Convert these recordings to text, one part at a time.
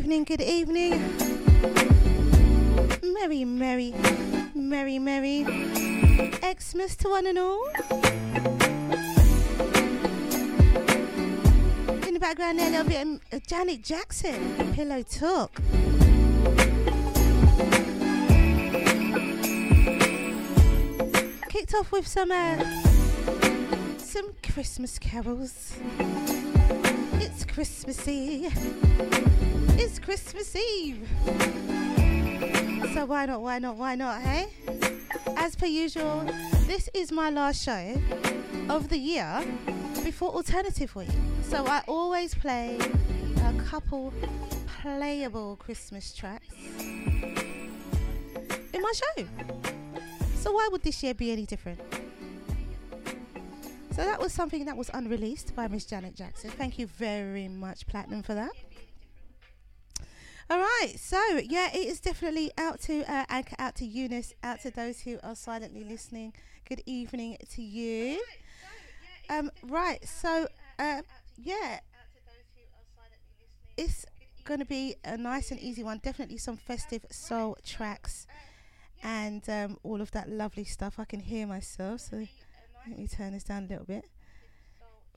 evening, good evening. Merry, merry, merry, merry. Xmas to one and all. In the background there, a little bit of Janet Jackson, Pillow Talk. Kicked off with some uh, some Christmas carols. Christmassy. It's Christmas Eve. So why not, why not, why not, hey? As per usual, this is my last show of the year before Alternative Week. So I always play a couple playable Christmas tracks in my show. So why would this year be any different? So that was something that was unreleased by Miss Janet Jackson. Thank you very much, Platinum, for that. All right, so yeah, it is definitely out to uh, Anchor, out to Eunice, out to those who are silently listening. Good evening to you. Um, right, so uh, yeah, it's going to be a nice and easy one. Definitely some festive soul tracks and um, all of that lovely stuff. I can hear myself, so let me turn this down a little bit.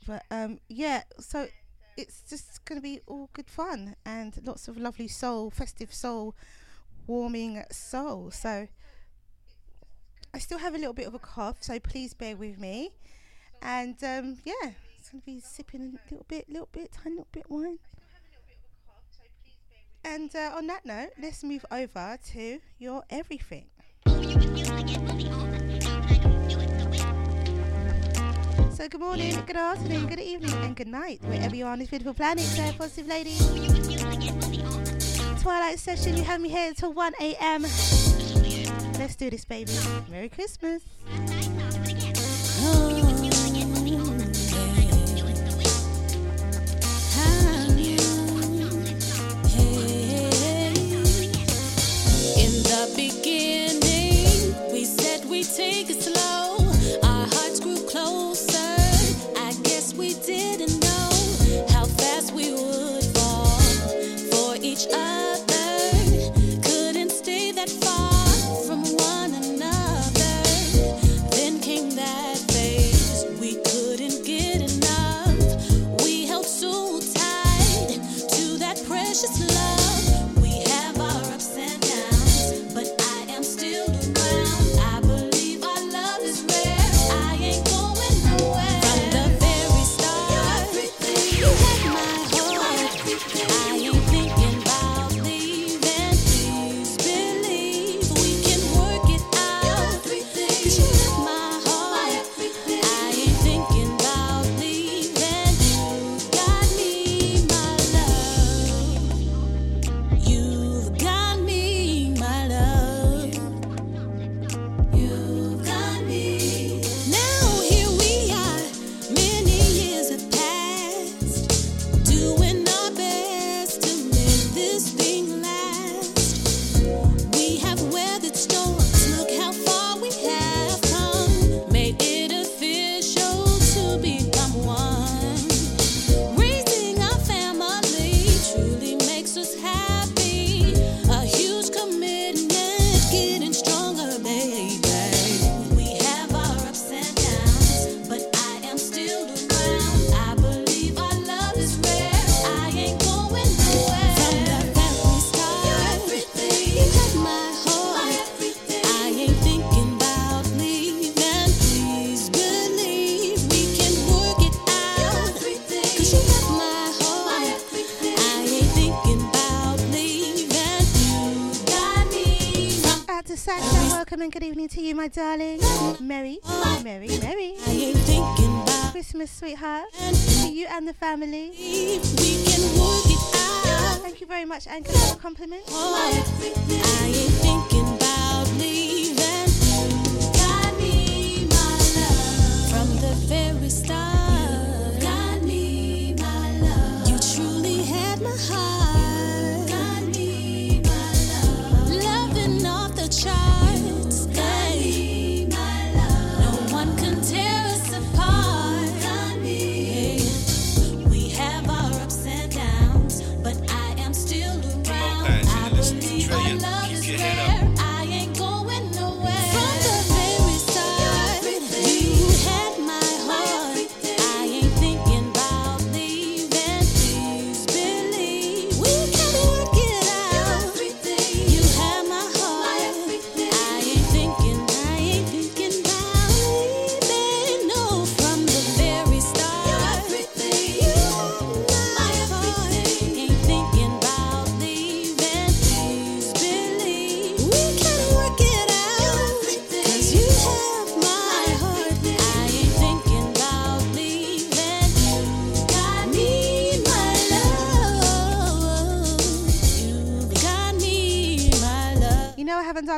But um, yeah, so it's just going to be all good fun and lots of lovely soul, festive soul, warming soul. So I still have a little bit of a cough, so please bear with me. And um, yeah, it's going to be sipping a little bit, little bit, tiny little bit wine. And uh, on that note, let's move over to your everything. So good morning, good afternoon, good evening, and good night, wherever you are on this beautiful planet, there, positive lady. Twilight session, you have me here until 1 a.m. Let's do this, baby. Merry Christmas. In the beginning, we said we'd take it slow. Each welcome and good evening to you, my darling. Merry, merry, merry. I ain't thinking about Christmas, sweetheart. To you and the family. leave. We can work it out. Thank you very much, Anchor, for the compliment. I ain't thinking about leaving. Got me, my love. From the very start. Got me, my love. You truly had my heart.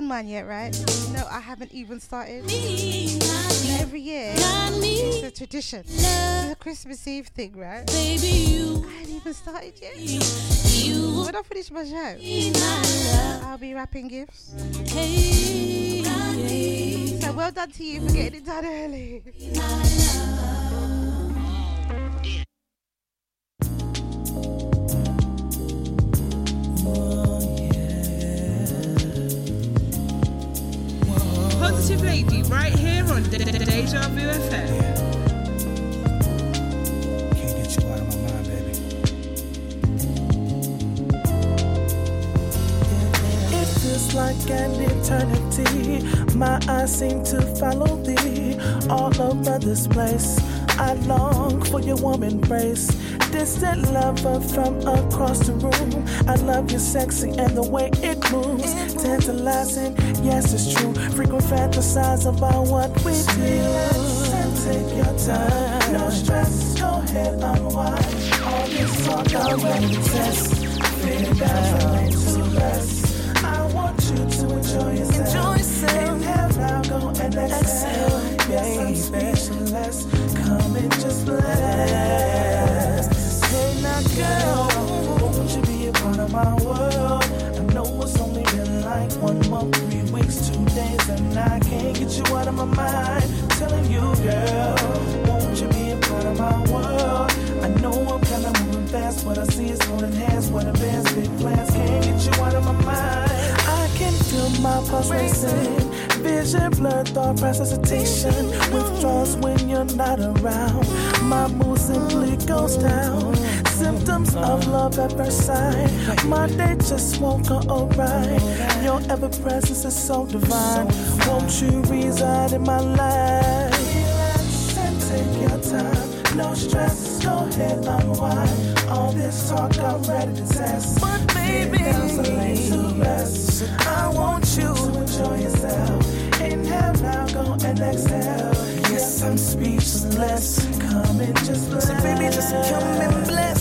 Done mine yet, right? No, I haven't even started. Every year, it's a tradition. It's a Christmas Eve thing, right? baby, you, I ain't even started yet. you, When I finish my show. I'll be wrapping gifts. Hey, So well done to you for getting it done early. Deja Vu FM. Can't get you out of my mind, baby. It feels like an eternity. My eyes seem to follow thee all over this place. I long for your warm embrace. Distant lover from across the room. I love your sexy and the way it moves. Tantalizing, yes, it's true. Frequent fantasize about what we do. And take your time, no stress. Go ahead, unwind. All this talk, I'm ready to test. Feel down to rest. I want you to enjoy yourself. Enjoy yourself. Inhale now, go and exhale. Yes, I'm speechless. Just bless. Hey now, girl, won't you be a part of my world? I know it's only been like one month, three weeks, two days, and I can't get you out of my mind. telling you, girl, won't you be a part of my world? I know I'm kinda moving fast, but I see hands. What big plans can't get you out of my mind. I can feel my pulse racing, vision blurred, thought process hesitation. Withdraws when you're not around. My mood simply goes down. Symptoms of love at first sight. My day just won't go alright. Your ever presence is so divine. Won't you reside in my life? Relax and take your time. No stress, go ahead, unwind. All this talk, I'm ready to test. But baby, to rest. I want you to enjoy yourself. Yes, I'm speechless. Come and just bless. So baby, just come and bless.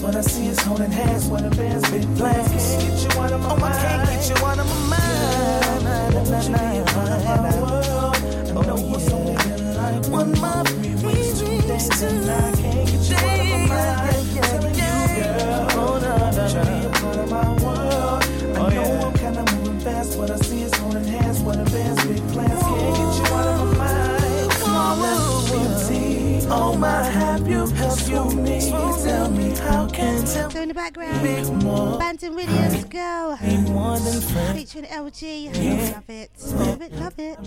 But I see us holding hands. What a band's big plans. Can't get you out of my mind. I can't get you out of my mind. Won't you be a part of my world? I know it's only been like one month, three weeks, two days, and I can't get you out of my mind. Telling you, girl, oh, won't you be a part of my world? I oh, know I'm kinda moving fast, but I see us holding hands. What a band's big plans. Can't get you out of my mind. Flawless beauty. Oh my, have you helped you me? How can So in the background? Bantam Williams, friends. Featuring LG. Love it. Love it, love it.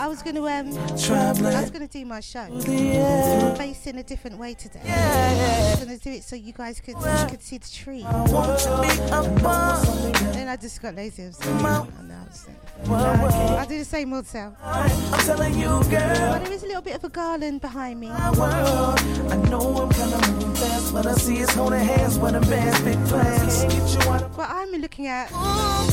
I was gonna um I was gonna do my show. air. Facing a different way today. I was gonna do it so you guys could could see the tree. I you. Then I just got lazy. and said, "Oh, no, I'll just- Well, well, I'll do the same old sound. I'm telling you, girl. But there is a little bit of a garland behind me. I know I'm moving fast, but I see it's holding hands when a man's big plans. Can't get you out of But I'm looking at oh,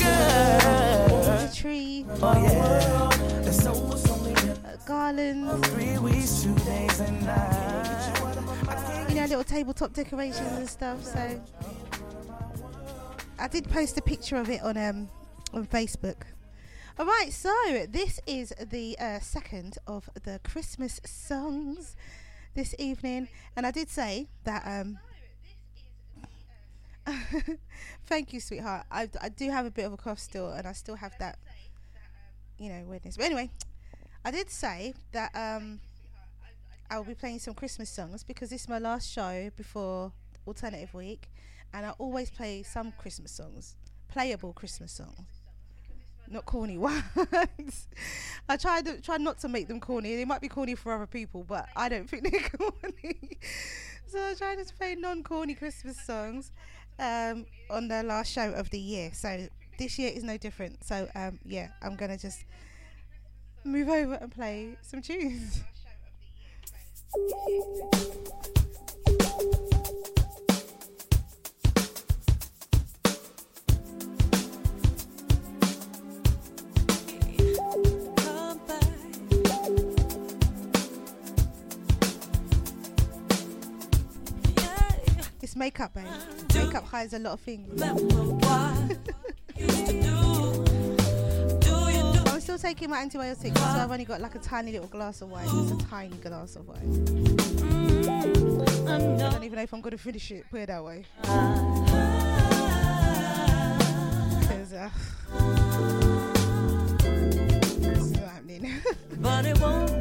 the tree, Oh yeah, it's so it's only been uh, garlands, three weeks, two days and nights. you know, little tabletop decorations and stuff. So I did post a picture of it on um on Facebook. All right, so this is the uh, second of the Christmas songs this evening, and I did say that um. Thank you, sweetheart. I, I do have a bit of a cough still, and I still have that, you know, weirdness. But anyway, I did say that um, I will be playing some Christmas songs because this is my last show before Alternative Week, and I always play some Christmas songs, playable Christmas songs, not corny ones. I try to try not to make them corny. They might be corny for other people, but I don't think they're corny. so I try to play non-corny Christmas songs um, on the last show of the year. So this year is no different. So um, yeah, I'm gonna just move over and play some tunes. Makeup, babe. Makeup hides a lot of things. I'm still taking my antibiotics, so I've only got like a tiny little glass of wine. It's a tiny glass of wine. I don't even know if I'm going to finish it, put it that way. uh, it's not happening. But it won't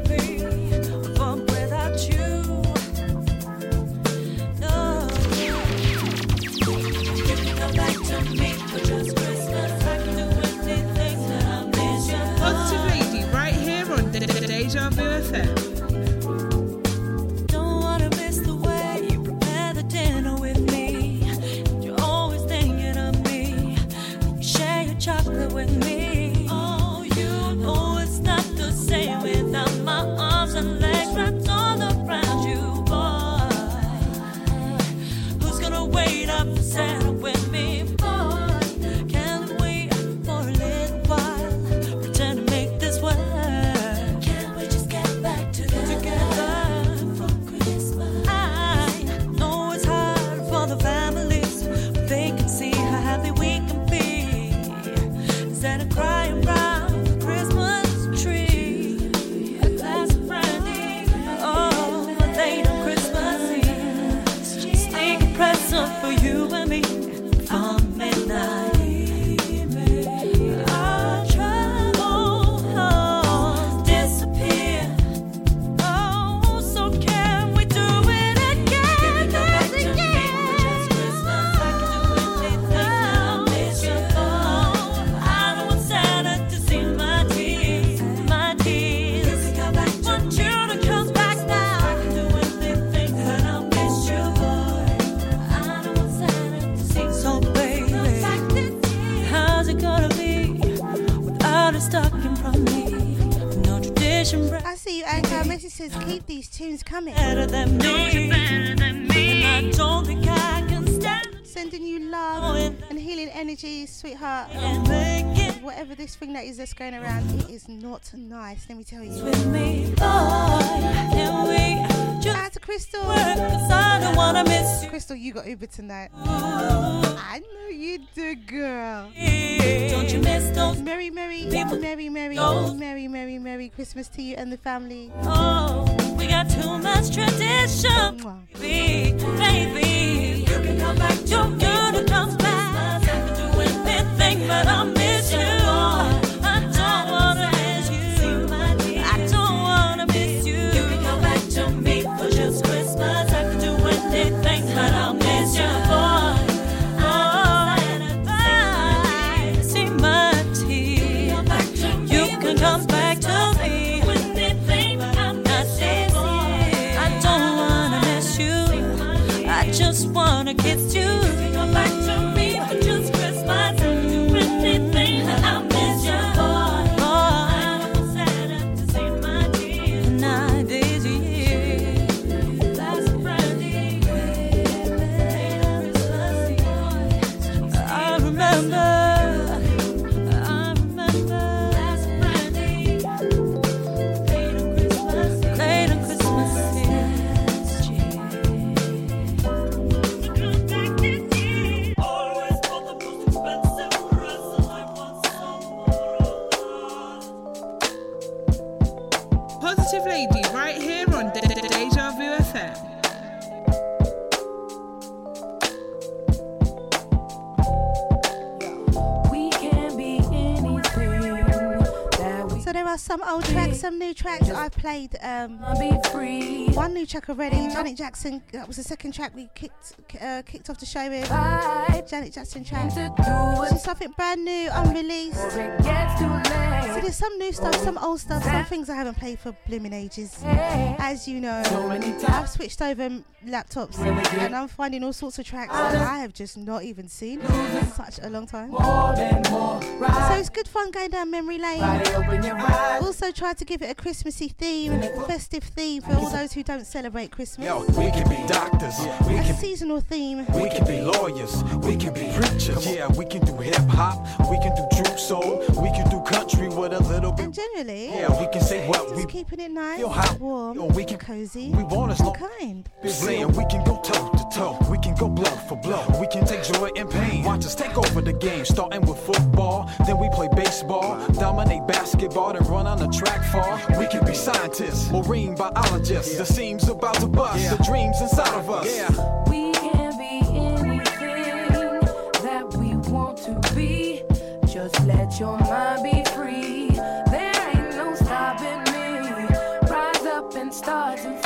I see you, Anchor. Message says, keep these tunes coming. better than me. And I don't think I can stand Sending you love and healing energy, sweetheart. and make it Whatever this thing that is that's going around, it is not nice, let me tell you. with me, boy. Can we just Out to Crystal. work? 'Cause wanna miss you. Crystal, you got Uber tonight. Oh. I know you do, girl. Don't you miss those? Merry, merry, People- merry, merry, Those- merry, merry, merry Christmas to you and the family. Oh, we got too much tradition. Mwah. Baby, baby, you can come back. You're gonna come back. I can do anything, but I wanna kiss that we So there are some old tracks, some new tracks. I've played um, be free. one new track already. Janet Jackson. That was the second track we kicked uh, kicked off the show with. Janet Jackson track. She's something brand new, unreleased. it. It gets too So there's some new stuff, some old stuff, some things I haven't played for blooming ages. As you know, I've switched over laptops and I'm finding all sorts of tracks that I have just not even seen in such a long time. more than more. So it's good fun going down memory lane. Body open your eyes. Also tried to give it a Christmassy theme, festive theme for all those who don't celebrate Christmas. Yo, we can be doctors, we A can seasonal theme. we can be lawyers, we can be preachers. Yeah, we can do hip hop, we can do true soul, we can do country, with a little bit. And generally, Yeah, we can say what we keeping it nice, feel how- warm, yo, we can- cozy, we want long- kind. Saying we can go toe to toe, we can go blow for blow, we can take joy and pain. Watch us take over the game, starting with football, then we play baseball, dominate basketball, then run on the track far. We can be scientists, marine biologists. The seams about to bust, the dreams inside of us. Yeah. We can be anything that we want to be. Just let your mind be free. There ain't no stopping me. Rise up and start to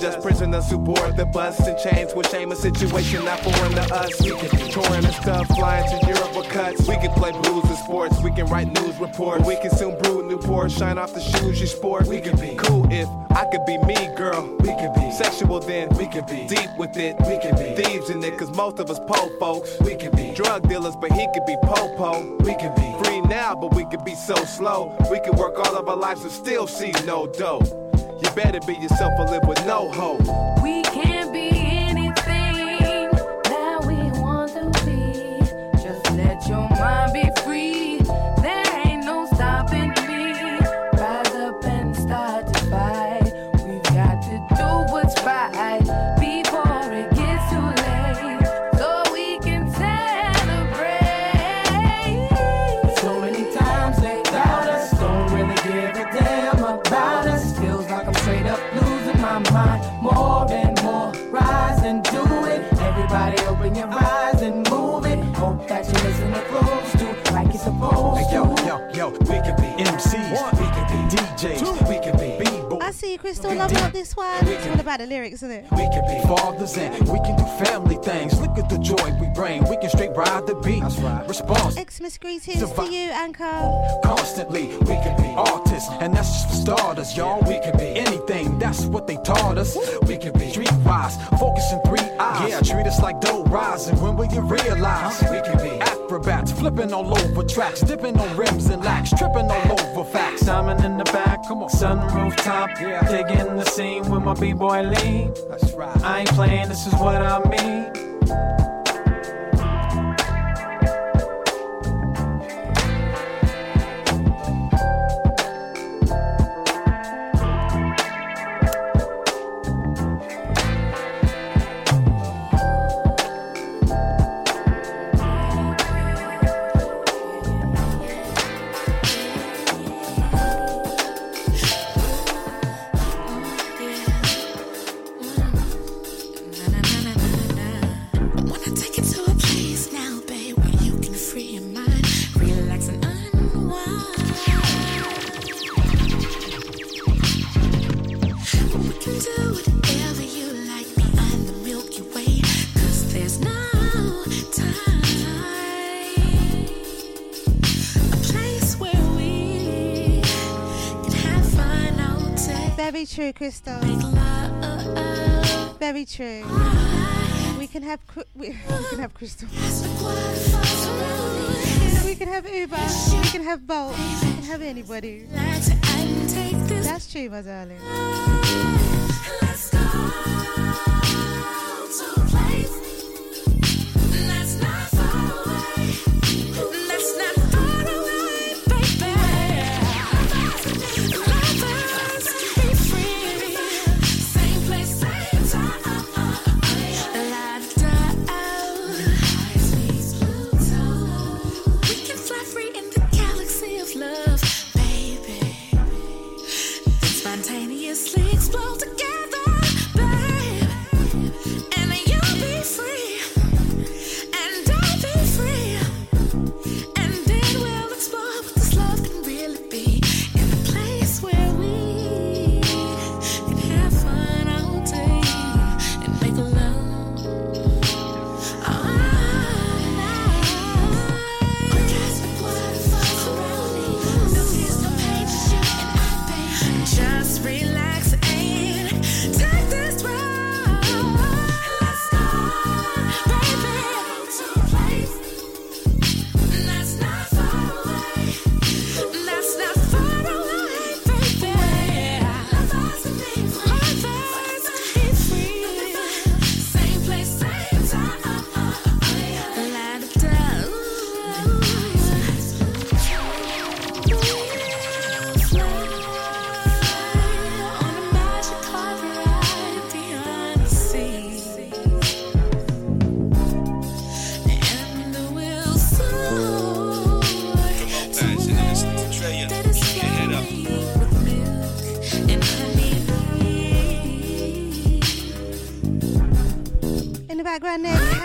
just prisoners who board the bus and chains with shame a situation not foreign to us. We could be touring and stuff, flying to Europe with cuts. We can play blues and sports, we can write news reports. We can soon brew Newport, shine off the shoes you sport. We could be cool if I could be me, girl. We could be sexual then. We could be deep with it. We could be thieves in it, cause most of us po folks. We could be drug dealers, but he could be po-po. We could be free now, but we could be so slow. We could work all of our lives and still see no dough. You better be yourself or live with no hope. We can DJs, we could be B-boys. I see you, Crystal. Love about this one. It's all about the lyrics, isn't it? We can be fathers and we can do family things. Look at the joy we bring. We can straight ride the beat. That's right. Response Xmas greetings to Survive. you, Anchor. constantly. We can be artists, and that's just for starters, y'all. We can be anything. That's what they taught us. We can be streetwise, focusing three eyes. Yeah, treat us like dough rising. When will you realize? We can be acrobats, flipping all over tracks, dipping on rims and lacks, tripping all over facts. Simon in the back, come on, sunroof top, yeah. digging the scene with my b-boy lean. That's right. I ain't playing. This is what I mean. True, Crystal. Very true. We can have we, we can have Crystal. As the waterfalls around We can have Uber. We can have Bolt. We can have anybody. That's true, my darling.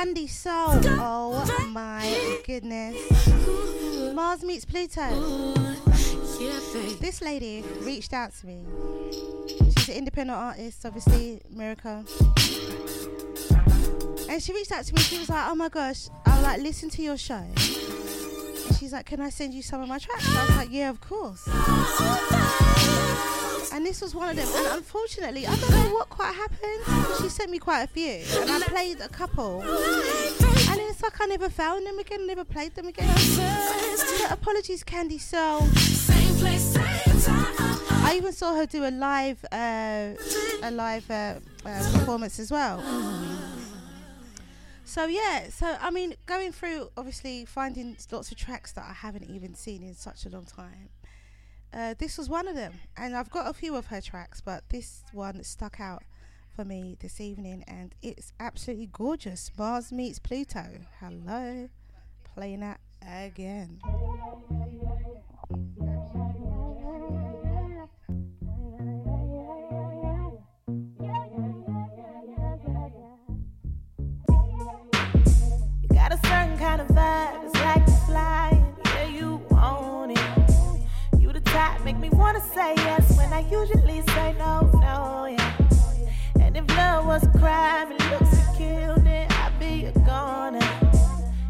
Candy Soul. Oh my goodness. Mars meets Pluto. This lady reached out to me. She's an independent artist, obviously, America. And she reached out to me. She was like, "Oh my gosh, I like listen to your show." And she's like, "Can I send you some of my tracks?" And I was like, "Yeah, of course." And this was one of them. And unfortunately, I don't know what quite happened. She sent me quite a few, and I played a couple. And it's like I never found them again, never played them again. Apologies, Candy Soul. I even saw her do a live, uh, a live uh, uh, performance as well. So yeah, so I mean, going through obviously finding lots of tracks that I haven't even seen in such a long time. Uh, this was one of them, and I've got a few of her tracks, but this one stuck out for me this evening, and it's absolutely gorgeous. Mars meets Pluto. Hello, playing that again. Wanna say yes when I usually say no, no, yeah. And if love was a crime and looks to kill, then I'd be a goner.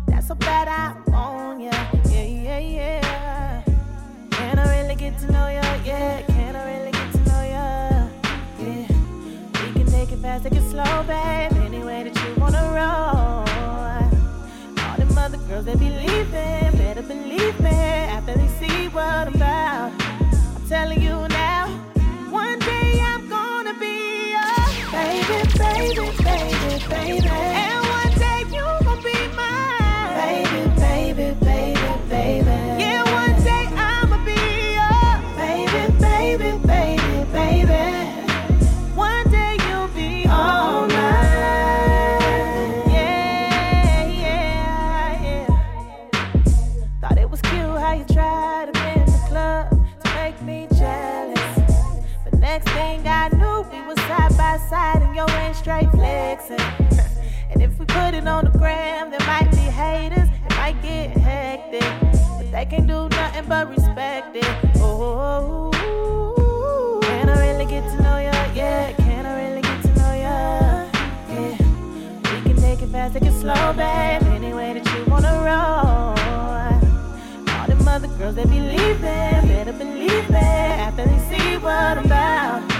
That's so bad I'm on ya, yeah, yeah, yeah. Can I really get to know ya, yeah? Can I really get to know ya, yeah? We can take it fast, take it slow, babe, any way that you wanna roll. All them other girls they be leaving, better believe me after they see what I'm about. Telling you flexing. and if we put it on the gram, there might be haters, it might get hectic. But they can't do nothing but respect it. Oh, can I really get to know ya? Yeah, can I really get to know ya? Yeah, we can take it fast, take it slow, babe. Any way that you wanna roll. All them other girls they be leaving, better believe me after they see what I'm about.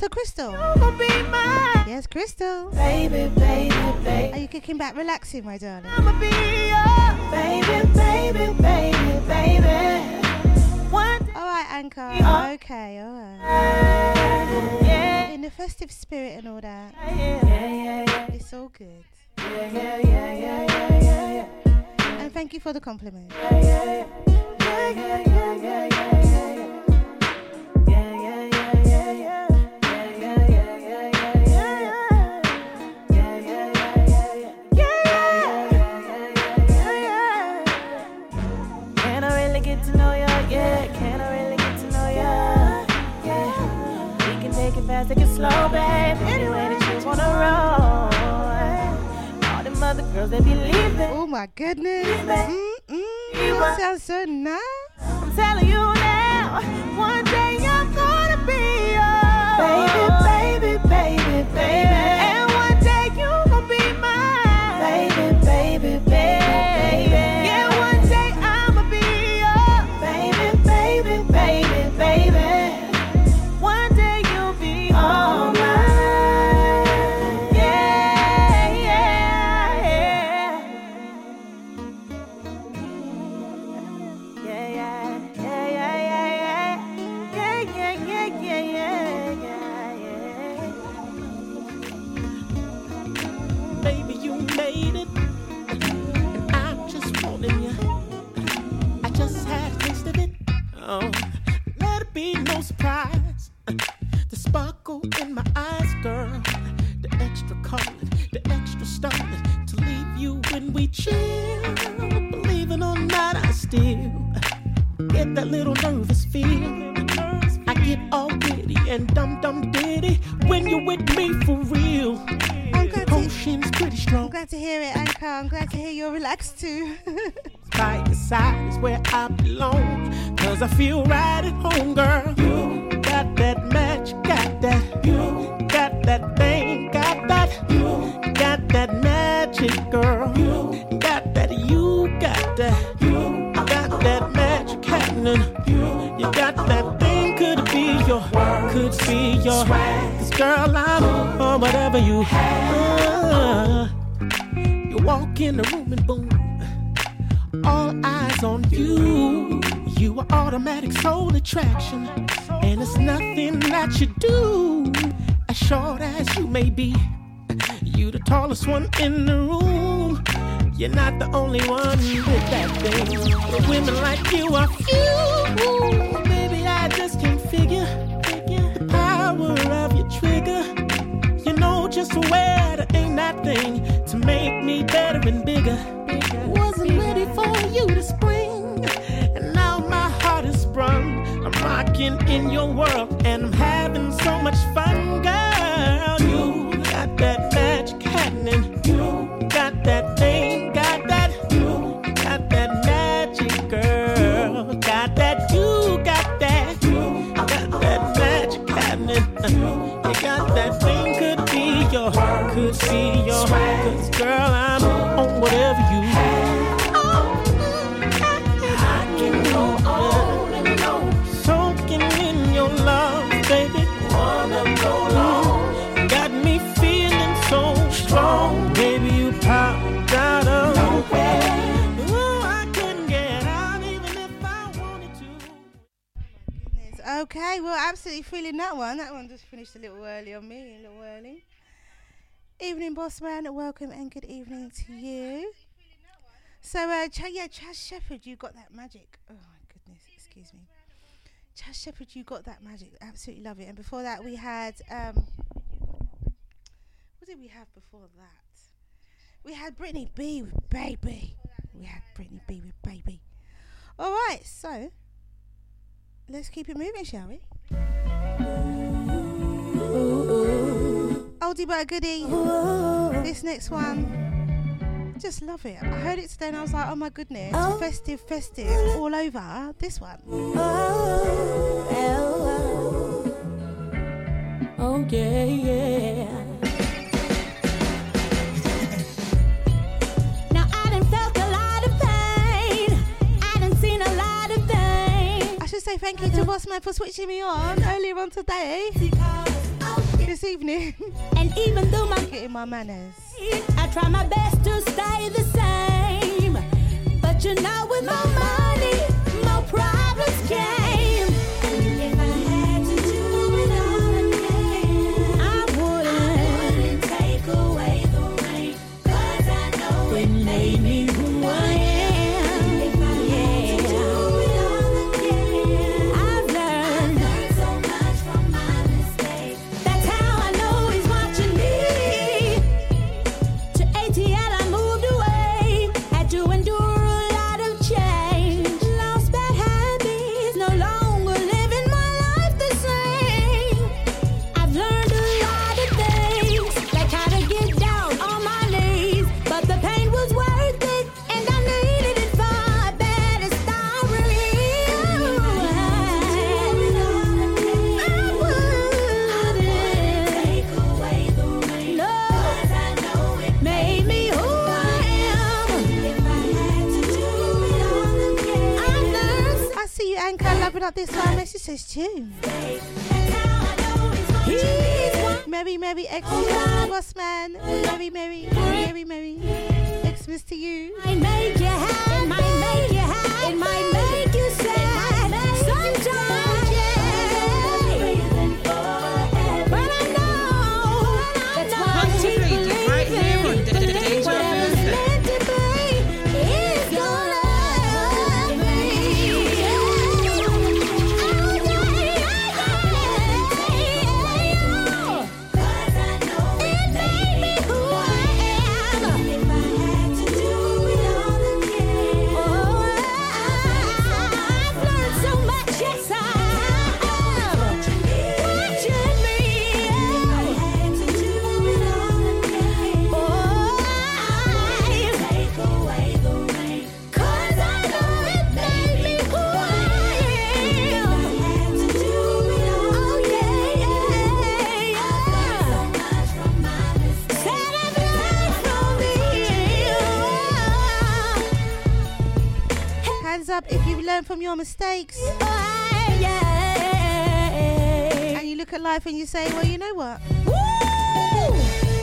So Crystal, you be mine, yes, Crystal. baby, baby, baby. Are you kicking back, relaxing, my darling? I'ma be your baby, baby, baby, baby. One All right, Anchor. Yeah. Okay, all right. yeah, In the festive spirit and all that, yeah, yeah, yeah, it's all good. yeah, yeah, yeah, yeah, yeah, yeah. And thank you for the compliment. Can slow, babe. That you wanna roll. All them other girls they be leaving. Oh my goodness. Mm-mm. That sounds so nice. I'm telling you now, one By your side is where I belong. Cause I feel right at home, girl. You got that match, got that. You got that thing, got that. You got that magic, girl. You got that, you got that. You got that magic happening. You you got that thing, could it be your, could be your. Cause girl, I'm on whatever you have. You walk in the room and boom all eyes on you. You are automatic soul attraction, and it's nothing that you do. As short as you may be, you the tallest one in the room. You're not the only one with that thing. But women like you are few. Baby, I just can't figure the power of your trigger. You know just where to aim that thing to make me better and bigger. I'm in your world, and I'm having so much fun, girl. You got that magic happening. You got that thing, got that. You got that magic, girl. Got that. You got that. You got that magic happening. Uh, you got that thing, could be your, could be your. Okay, well, absolutely feeling that one. That one just finished a little early on me, a little early. Evening, boss man. Welcome and good evening to you. So, uh, Ch- yeah, Chaz Shepherd, you got that magic. Oh my goodness, excuse me. Chaz Shepherd, you got that magic. Absolutely love it. And before that, we had um, what did we have before that? We had Brittany B with Baby. We had Brittany B with Baby. All right, so let's keep it moving, shall we? Oldie but a goodie. This next one, just love it. I heard it today and I was like, oh my goodness, festive, festive, all over. This one. Oh yeah, yeah. Say thank you to Bossman for switching me on earlier on today. This evening. And even though my Getting my manners. I try my best to stay the same. But you know, with more money, more problems came. Loving up this one. Message says he's Merry, Merry Xmas, Bossman. Merry, Merry, Merry, Merry Xmas to you. make you happy. Make you happy. up if you learn from your mistakes. And you look at life and you say, well, you know what?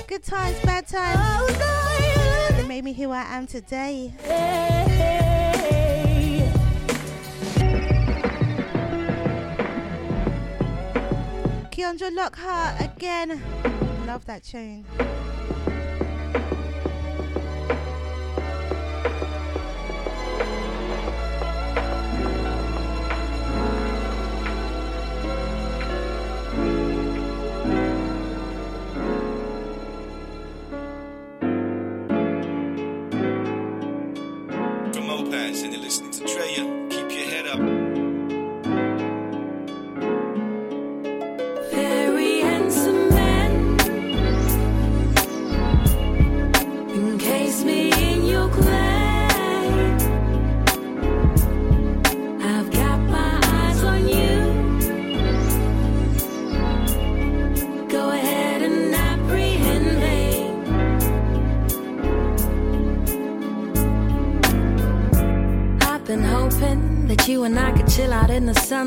Good times, bad times—they it made me who I am today. Keandra Lockhart again. Love that tune.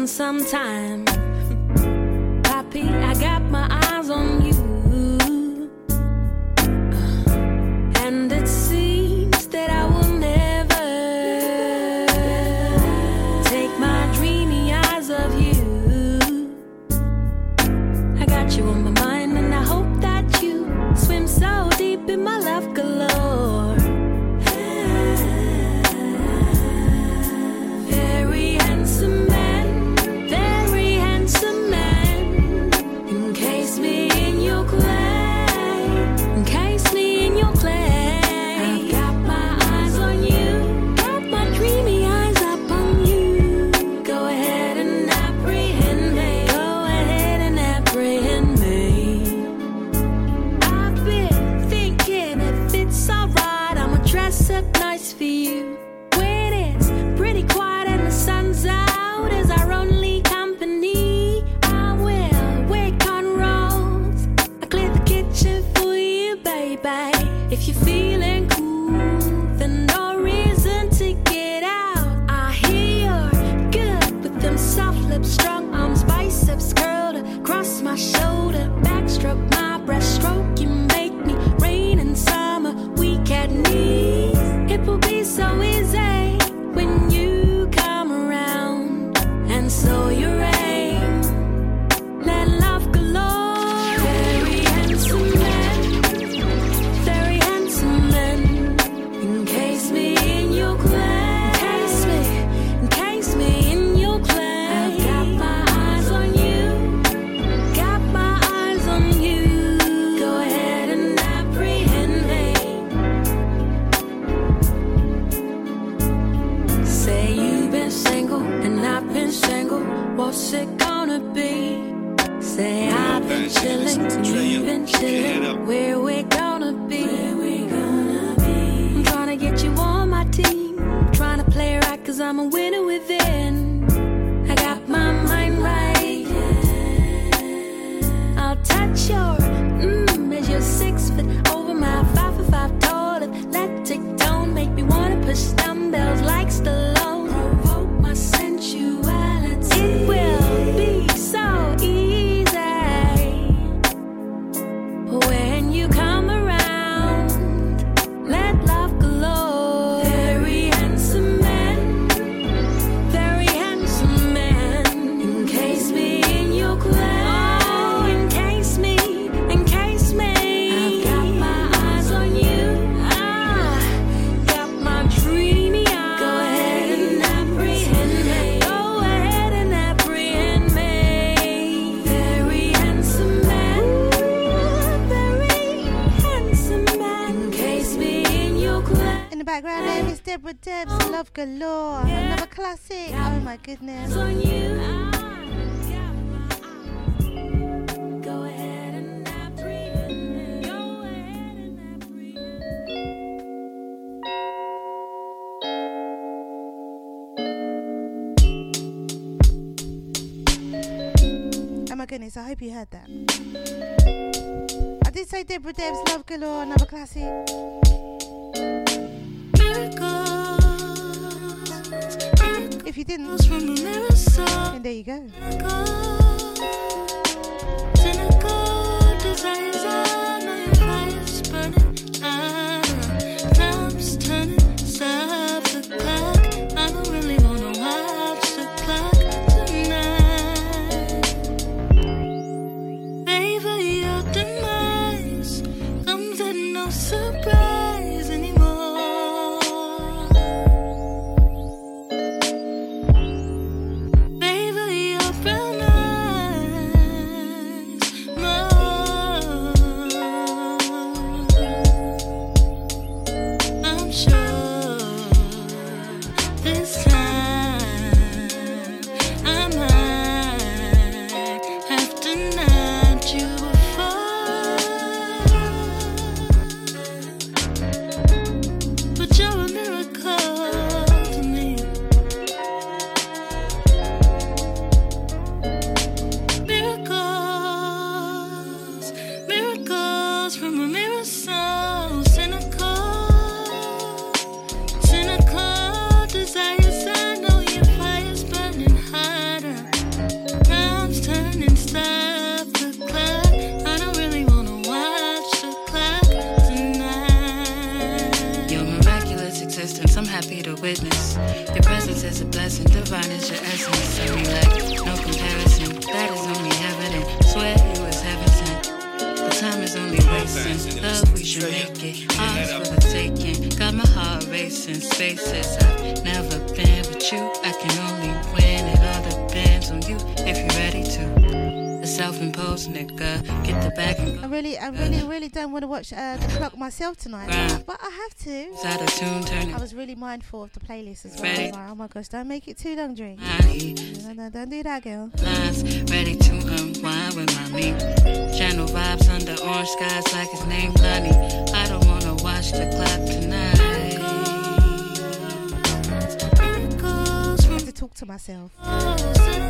sometimes galore. Yeah. Another classic. Yeah. Oh my goodness. Oh goodness, I hope you heard that. I did say Debra Debs, Love Galore, another classic. Didn't, then there you go. Myself tonight, but I have to. Tune. I was really mindful of the playlist as well. Like, oh my gosh, don't make it too long, Drink. No, no, don't do that, girl. lines, ready to unwind with my. Channel vibes under orange skies like his name Lonnie. I don't wanna watch the clock tonight. I have to talk to myself.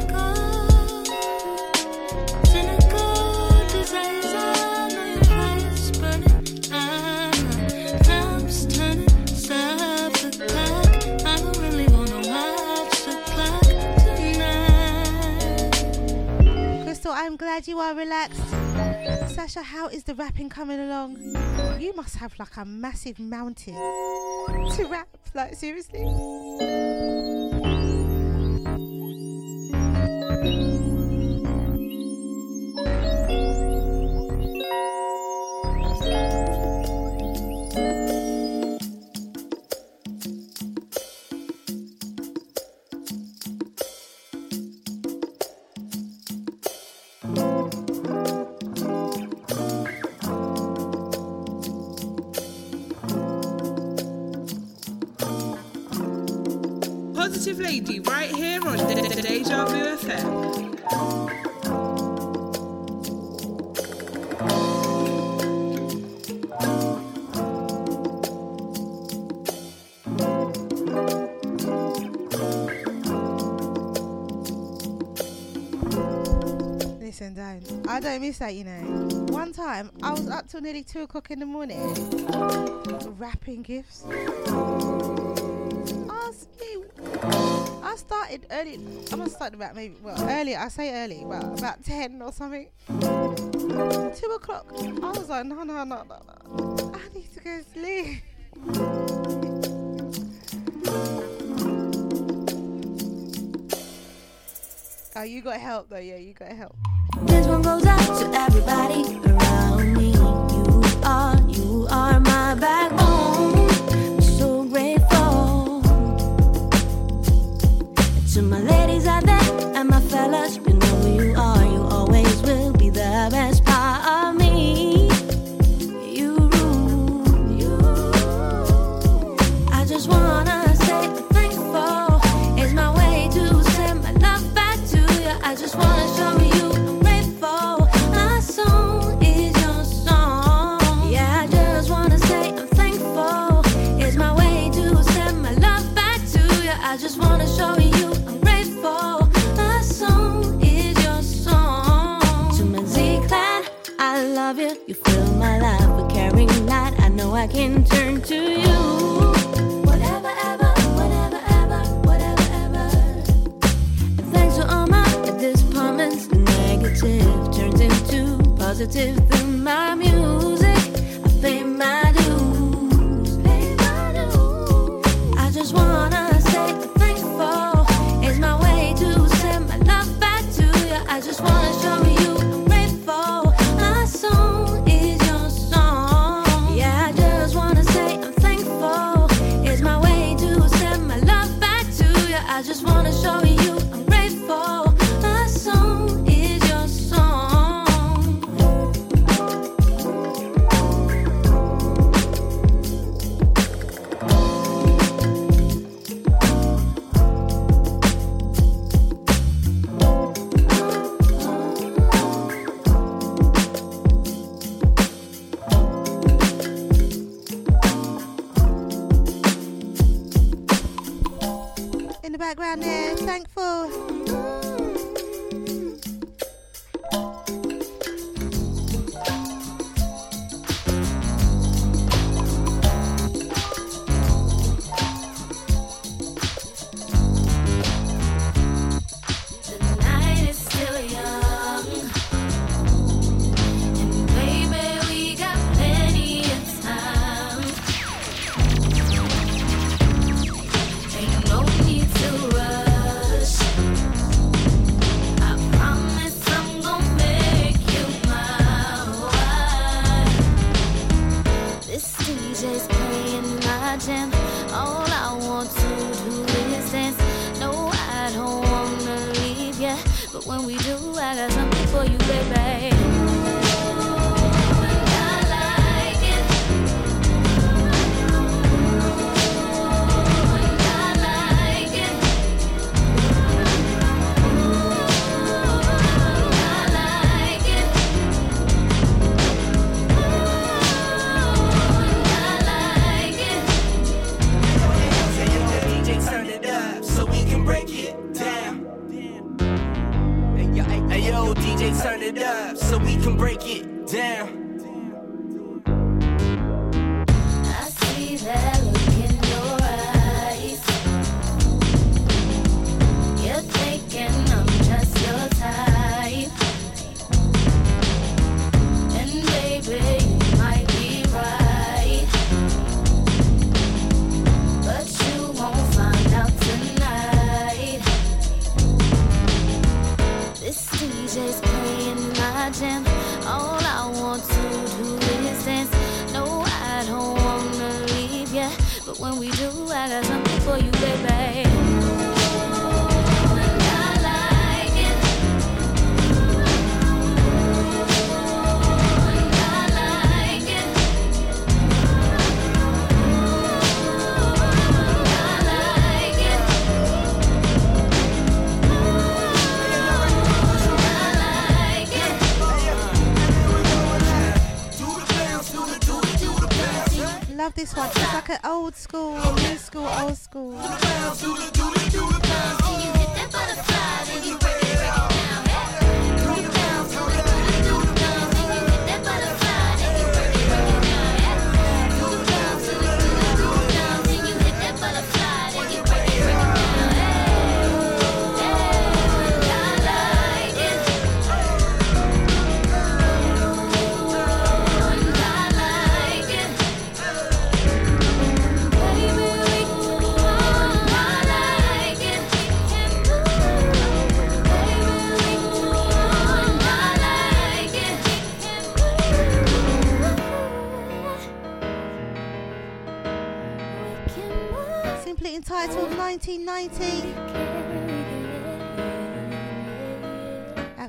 Crystal, I'm glad you are relaxed. Sasha, how is the rapping coming along? You must have like a massive mountain to rap. Like, seriously? That, you know. One time, I was up till nearly 2 o'clock in the morning wrapping gifts. Ask me. I started early. I must start about maybe, well, early. I say early, well, about 10 or something. 2 o'clock. I was like, no, no, no, no, no. I need to go sleep. Oh, you got help though, yeah, you got help. This one goes out to everybody around me. You are, you are my backbone. I'm so grateful. To my ladies out there and my fellas, you know who you are. You always will be the best I can turn to you. Whatever, ever, whatever, ever, whatever, ever. Thanks all my disappointments, negative turns into positive through my muse.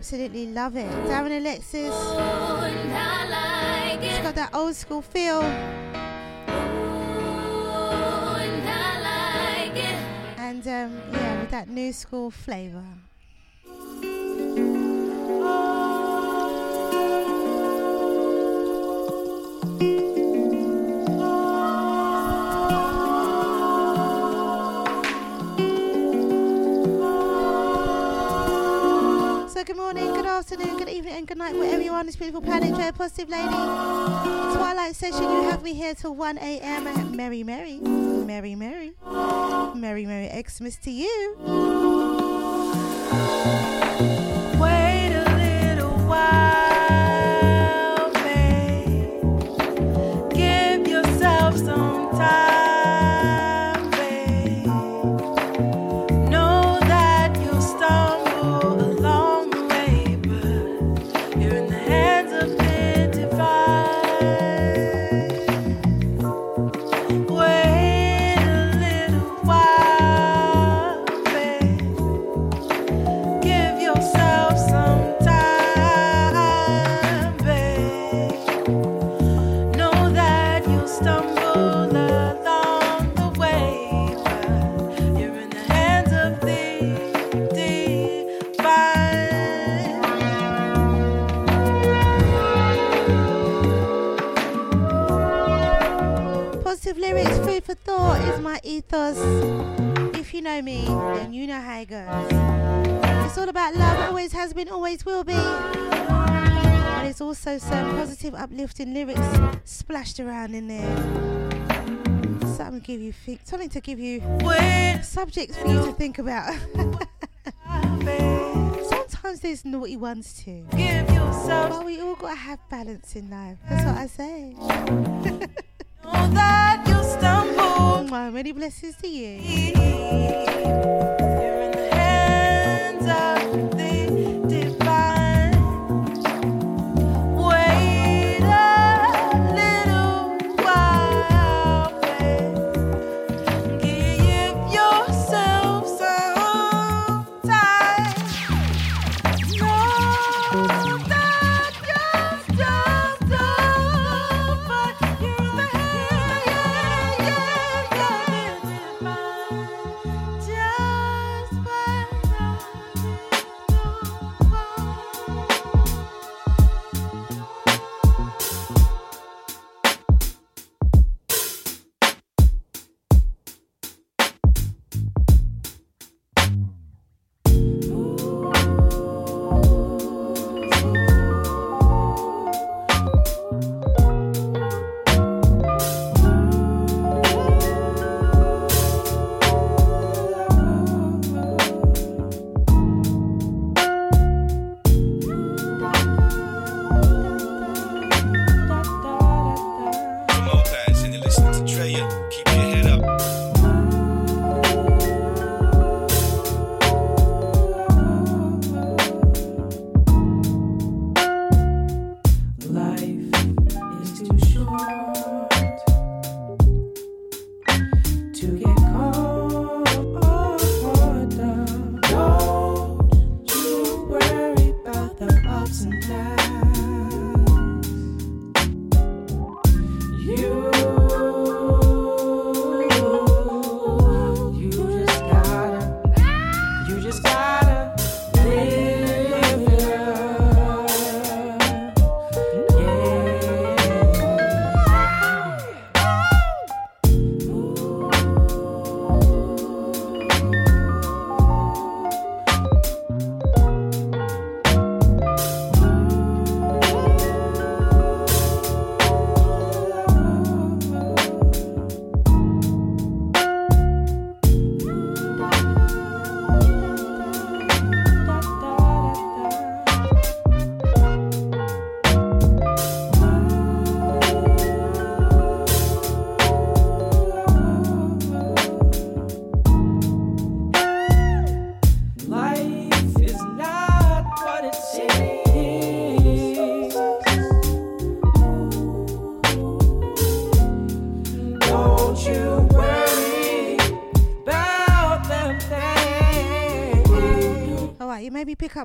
absolutely love it. Darren Alexis. Like it's got that old school feel. Ooh, and, like and um, yeah, with that new school flavour. afternoon, good evening, and good night, wherever you are on this beautiful planet. Enjoy a positive lady. Twilight session, you have me here till 1 a.m. Merry, merry, merry, merry, merry, merry Xmas to you. Also some positive, uplifting lyrics splashed around in there. Something to give you think, something to give you subjects for you to think about. Sometimes there's naughty ones too. But we all gotta have balance in life. That's what I say. stumble. Many blessings to you.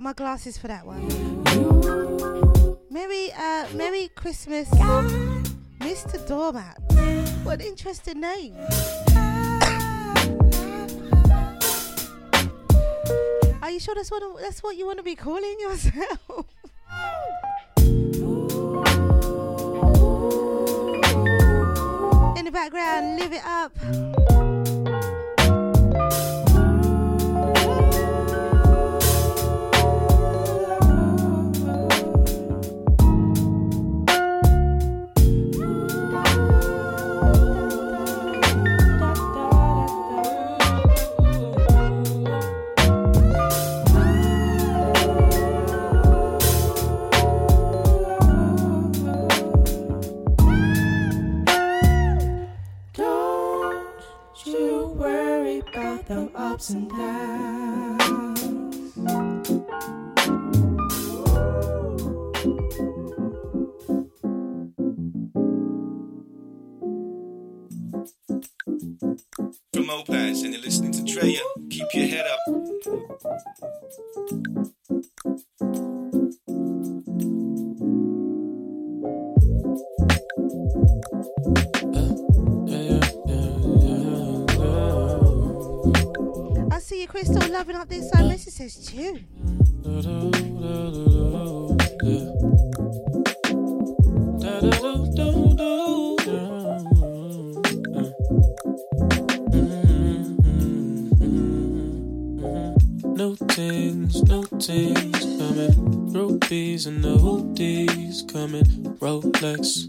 My glasses for that one. Merry, uh, Merry Christmas, Mr. Doormat. What an interesting name. Are you sure that's what that's what you want to be calling yourself? In the background, live it up. Rolex,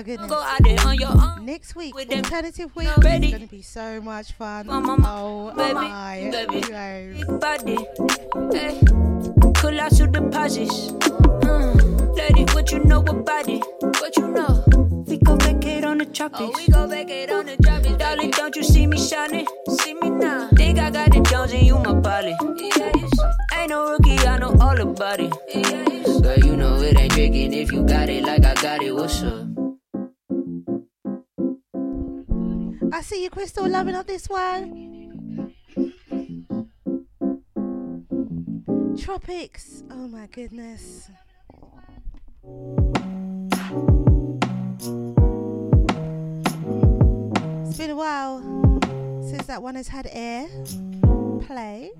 my goodness. Out there on your own. Next week, alternative week, Ready. is gonna be so much fun. Mama, oh baby, my baby. guys. Big body. Hey. Deposits. Mm. Lady, what you know about it? What you know? We go vacate on the tropics. Oh, we go vacate on the tropics. Darling, don't you see me shining? See me now. Think I got the Jones and you my pilot. Yes. Ain't no rookie, I know all about it. Yes. Girl, you know it ain't tricking if you got it like I got it. What's up? I see you, Crystal, loving up this one. Tropics. Oh my goodness. It's been a while since that one has had air play.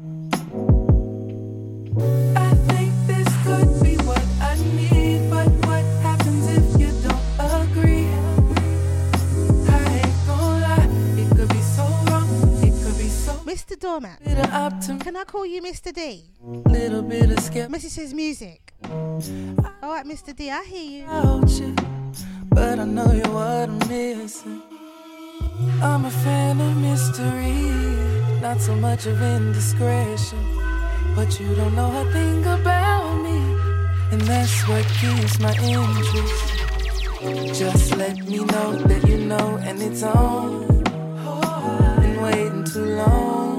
Of optim- Can I call you Mr. D? Little bit of skepticism. Mrs. Music. Alright, Mr. D, I hear you. but I know you're what I'm missing. I'm a fan of mystery, not so much of indiscretion. But you don't know a thing about me, and that's what keeps my interest. Just let me know that you know, and it's on. Been waiting too long,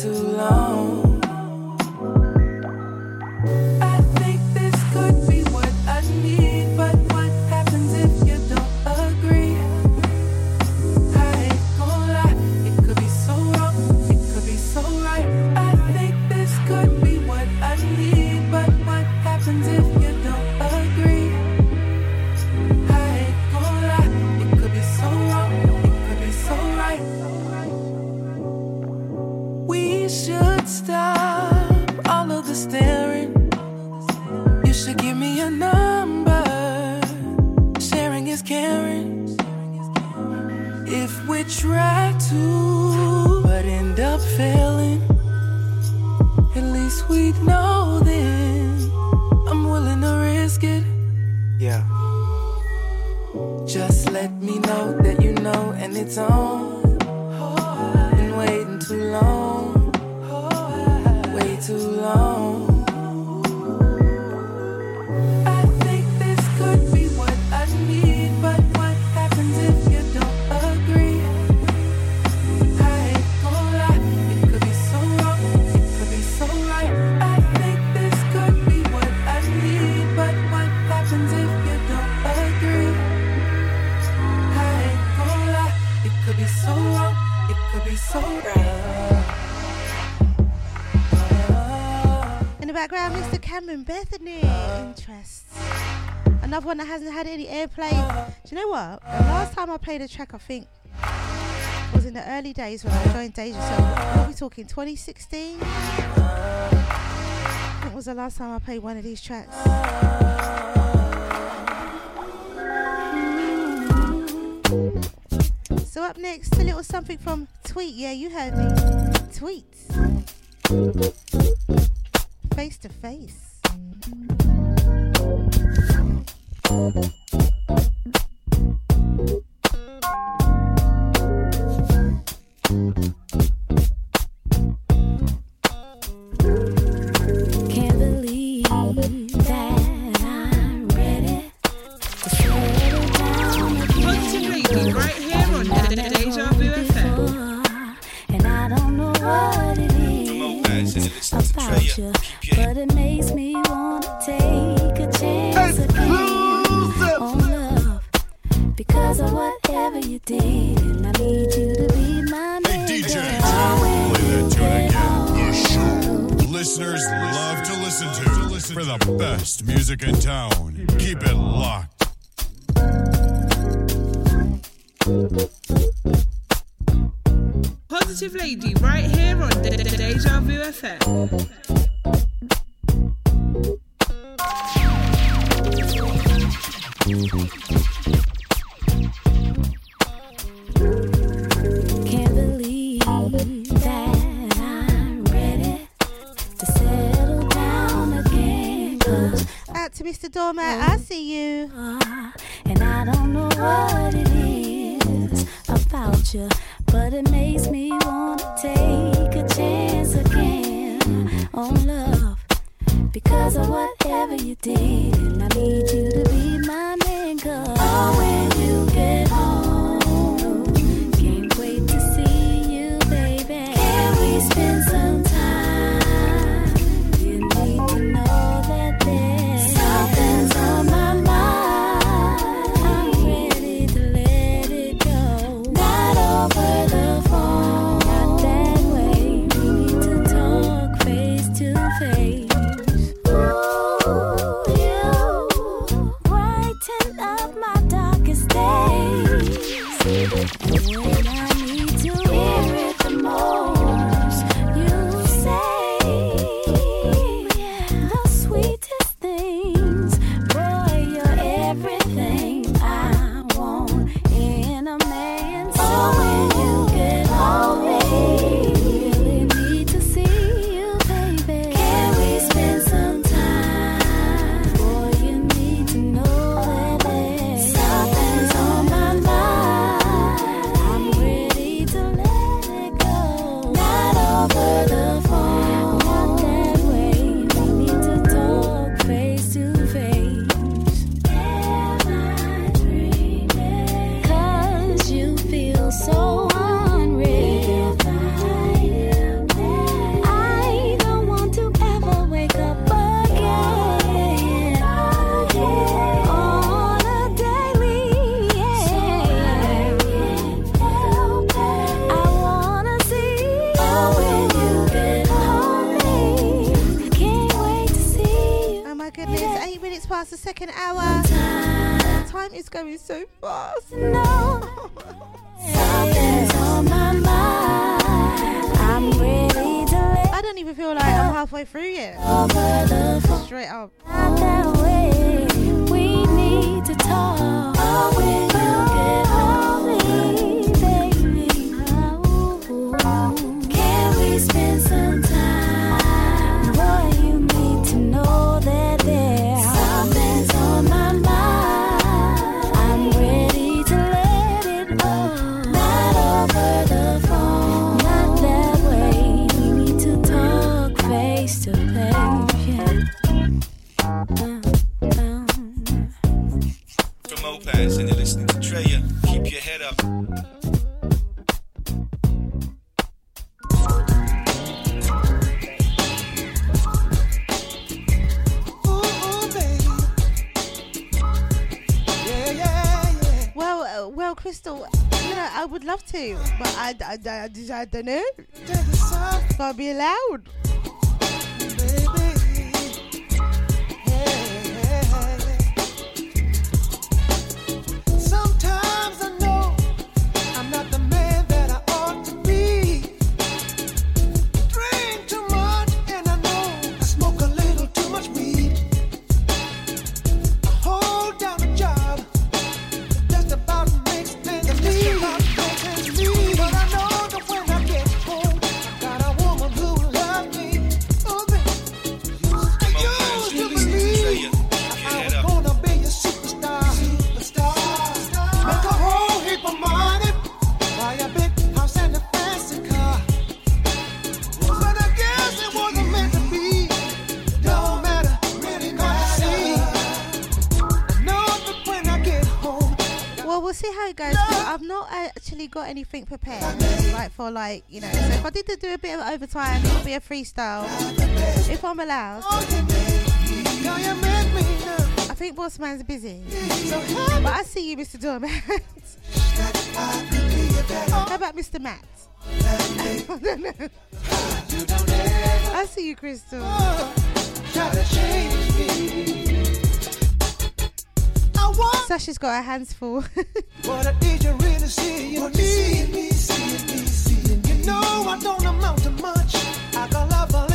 too long. Let me know that you know, and it's on. Been waiting too long, way too long. Background, Mr. Cameron Bethany. Interest. Another one that hasn't had any airplay. Do you know what? The last time I played a track, I think, was in the early days when I joined Deja. So, are we talking? 2016? I think was the last time I played one of these tracks. So up next, a little something from Tweet. Yeah, you heard me. Tweets. Face to face. about you, but it makes me want to take a chance again on love. Because of whatever you did, and I need you to be my man. Hey DJ, play that tune again. The show listeners love to listen to, for the best music in town. Keep it locked. Positive Lady right here on De- De- Deja Vu FM. to Mr. Dormer, I see you. And I don't know what it is about you but it makes me want to take a chance again on love because of whatever you did. And I need you to be my man, cause always. got anything prepared, like for like you know, so if I did to do a bit of overtime, it would be a freestyle if I'm allowed. I think boss man's busy, but I see you, Mr. Dorman. How about Mr. Matt? I see you, Crystal want Sasha's got her hands full. what I need you really see in me. You know I don't amount to much. I can love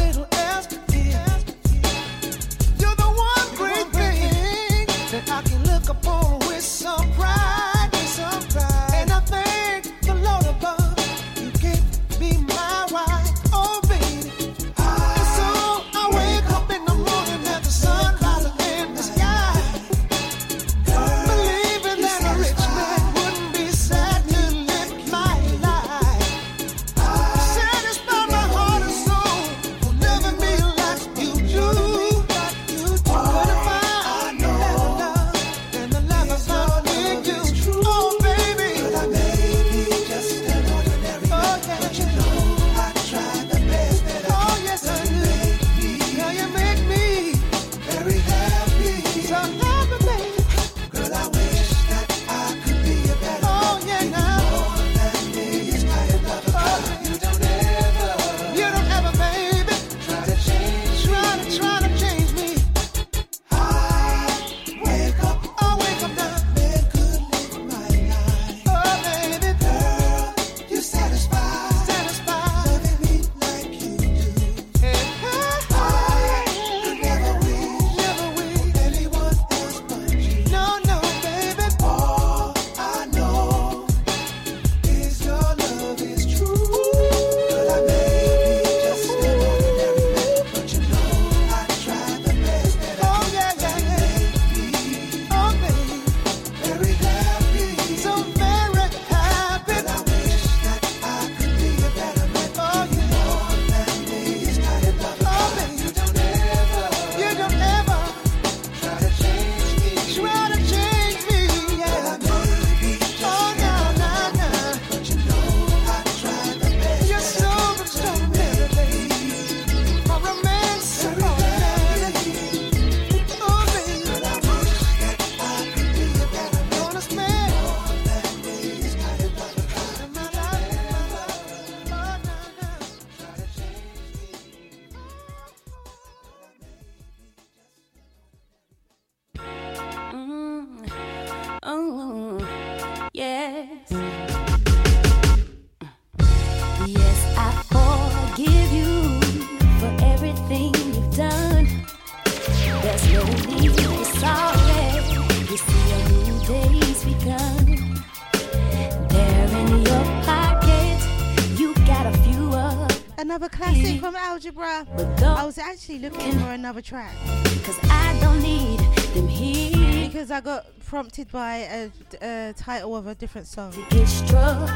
actually looking for another track. Because I don't need them here. Because I got prompted by a, a title of a different song. Get struck,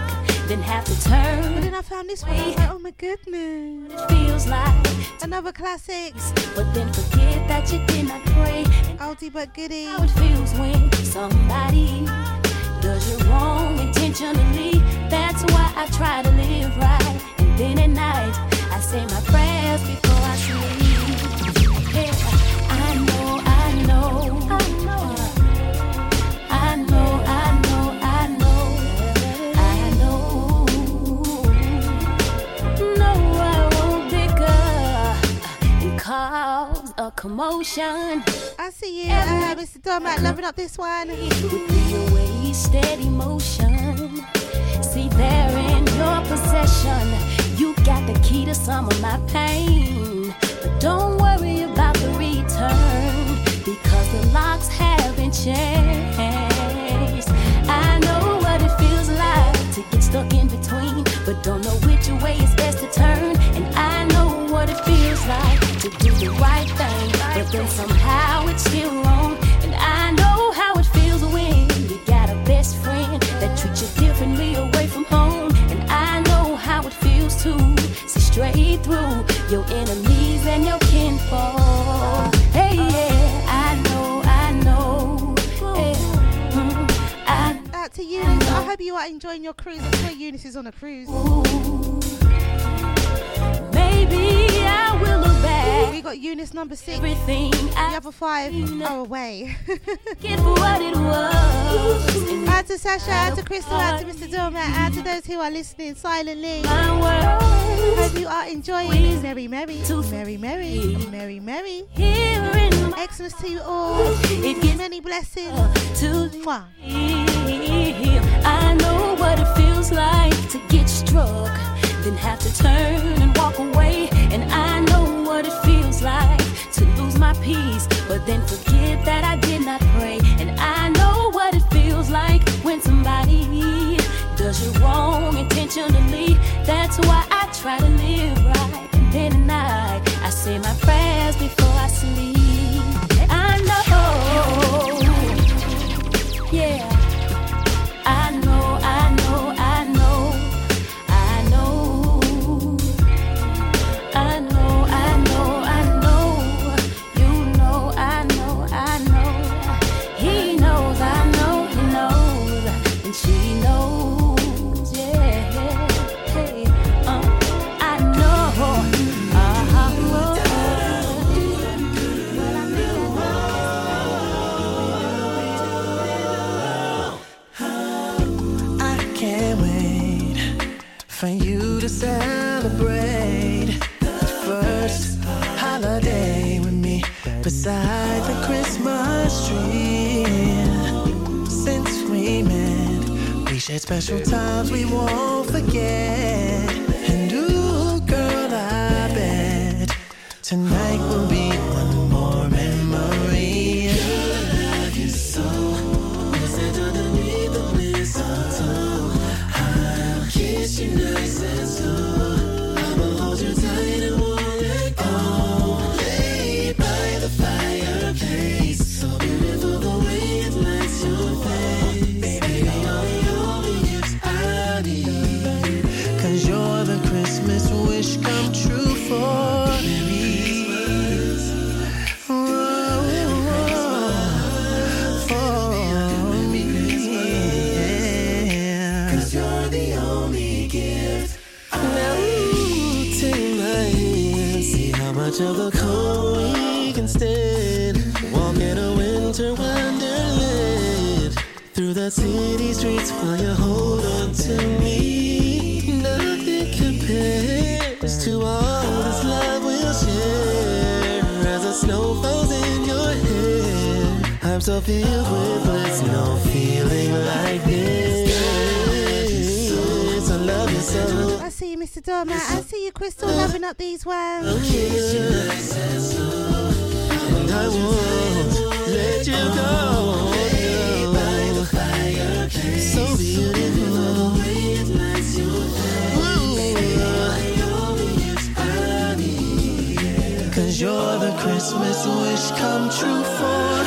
then have to turn. But then I found this one. I was like, oh my goodness. Feels like another classic. But then forget that you did not pray. Oldie but goodie. How it feels when somebody does you wrong intentionally. That's why I try to live right. And then at night, I say my prayers before commotion. I see you, uh, Mr. Domat, loving up this one. Wasted emotion. See, there in your possession, you got the key to some of my pain. But don't somehow it's still wrong. And I know how it feels when you got a best friend that treats you differently away from home. And I know how it feels to see straight through your enemies I hope you are enjoying your cruise. I'm sure Eunice is on a cruise. Maybe I will look back. We got Eunice number six. Everything the other five are away. Get what it was. Out to Sasha, out to Crystal, out to Mr. Dormat, out to those who are listening silently. Hope you are enjoying Merry Merry, Merry Merry, Merry Merry. Xmas to you all. Many blessings. Mwah. What it feels like to get struck, then have to turn and walk away. And I know what it feels like to lose my peace, but then forget that I did not pray. And I know what it feels like when somebody does you wrong intentionally. That's why I try to live right. And then at night, I say my prayers before I sleep. Shared special times we won't forget. And ooh, girl, I bet tonight will be Of the cold we can stand. Walk in a winter wonderland. Through the city streets while you hold on to me. Nothing compares to all this love we'll share. As the snow falls in your hair. I'm so filled with bliss, no feeling like this. I love you so. I see you, Mr. Dormat. I see you, Crystal, loving up these ones. Oh, and I won't let you go. So beautiful. Cause you're the Christmas wish come true for.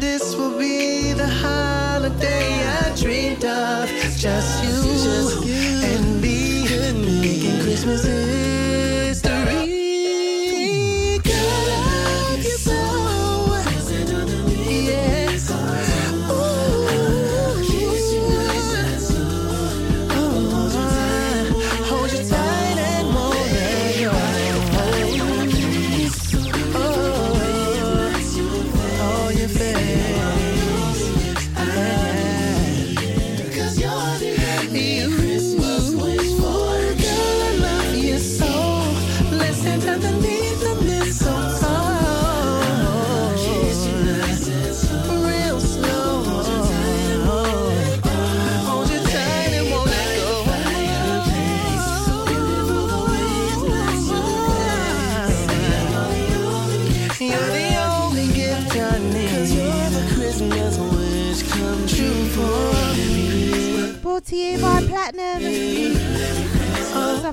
This will be the holiday I dreamed of. Just you, Christmas history.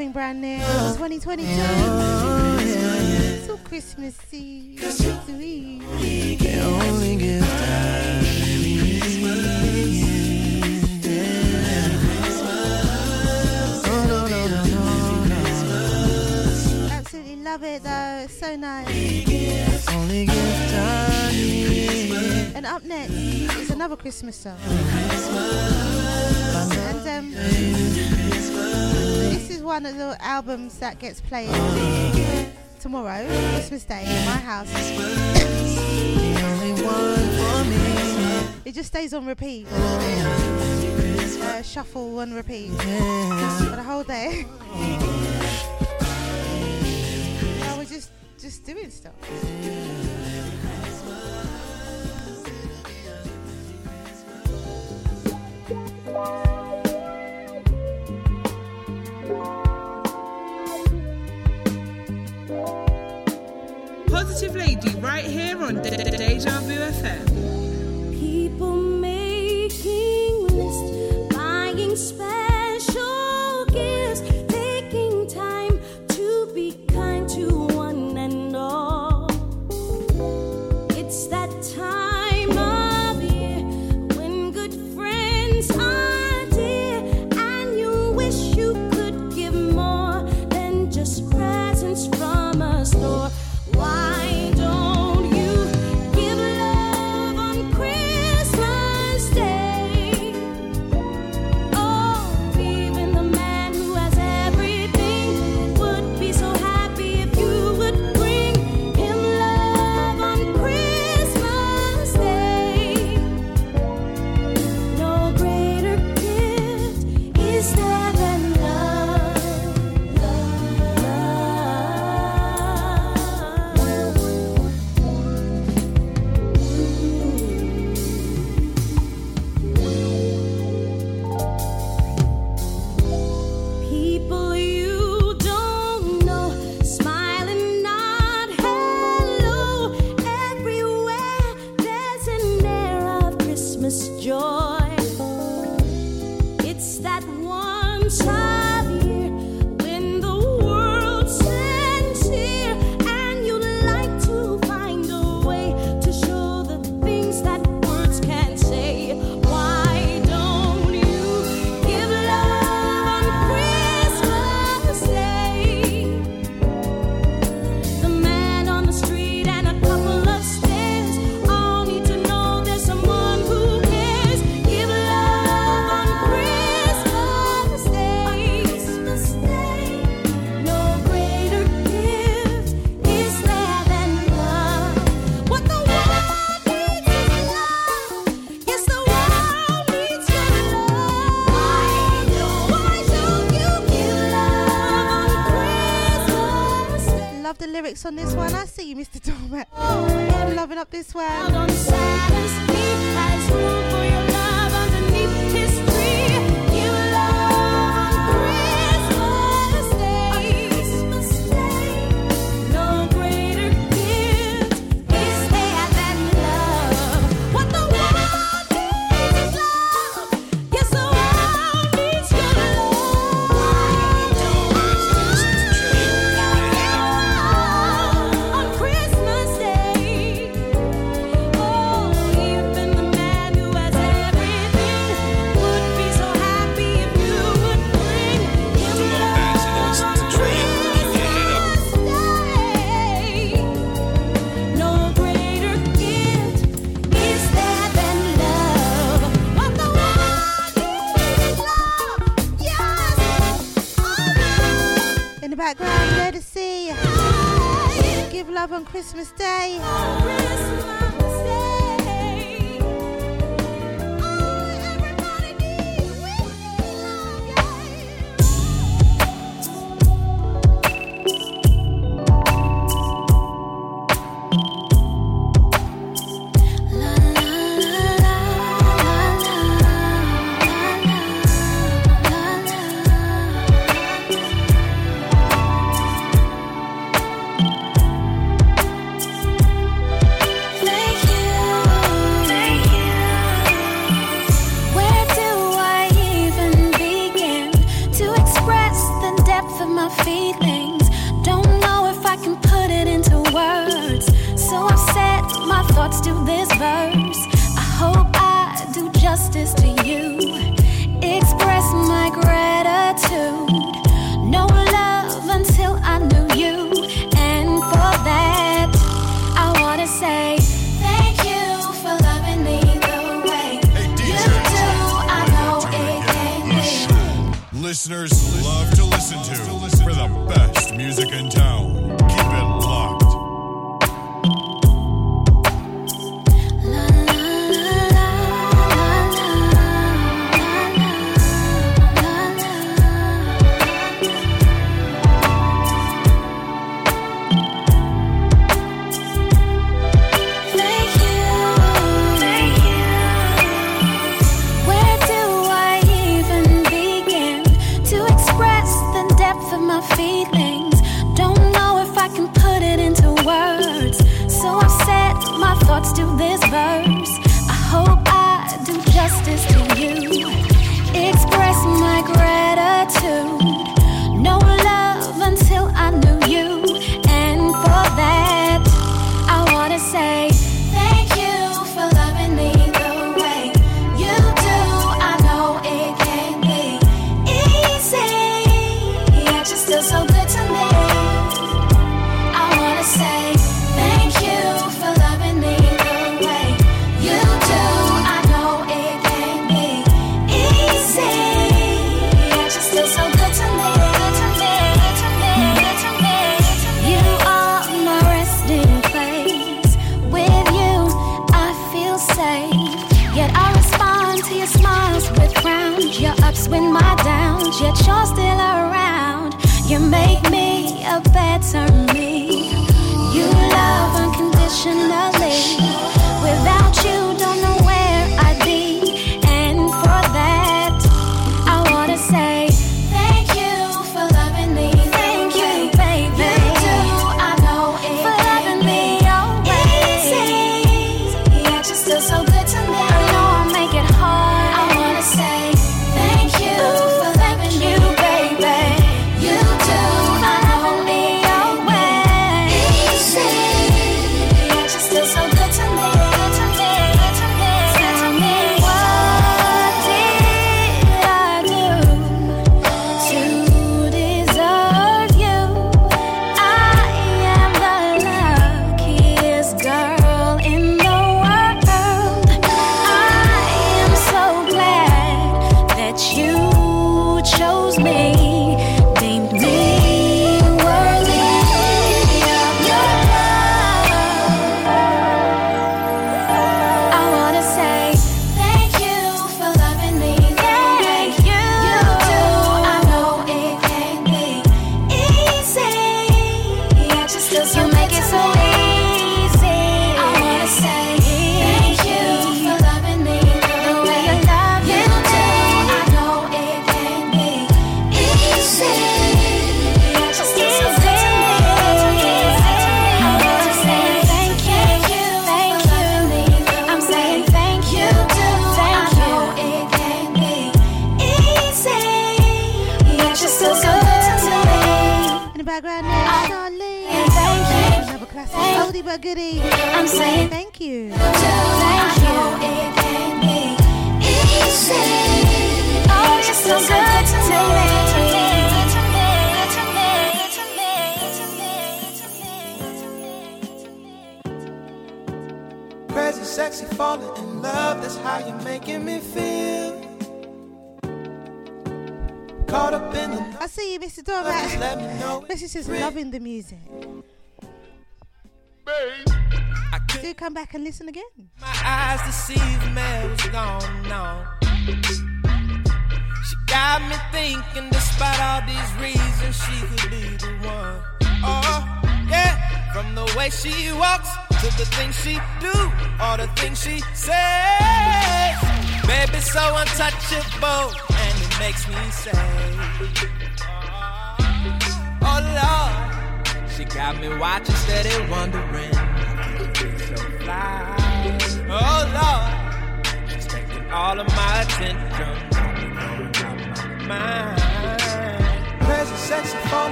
Something brand new. 2022. So Christmassy. Sweet. The only no, no, Absolutely love it though. So nice. And up next is another Christmas song. And um, this is one of the albums that gets played tomorrow, Christmas Day, in my house. it just stays on repeat. Uh, shuffle and repeat for the whole day. Yeah, we're just just doing stuff. Thank you. Positive Lady right here on De- De- Deja Vu FM. People making lists, buying. lyrics on this one. I see you, Mr. Dormat. I'm loving up this one. Christmas Day.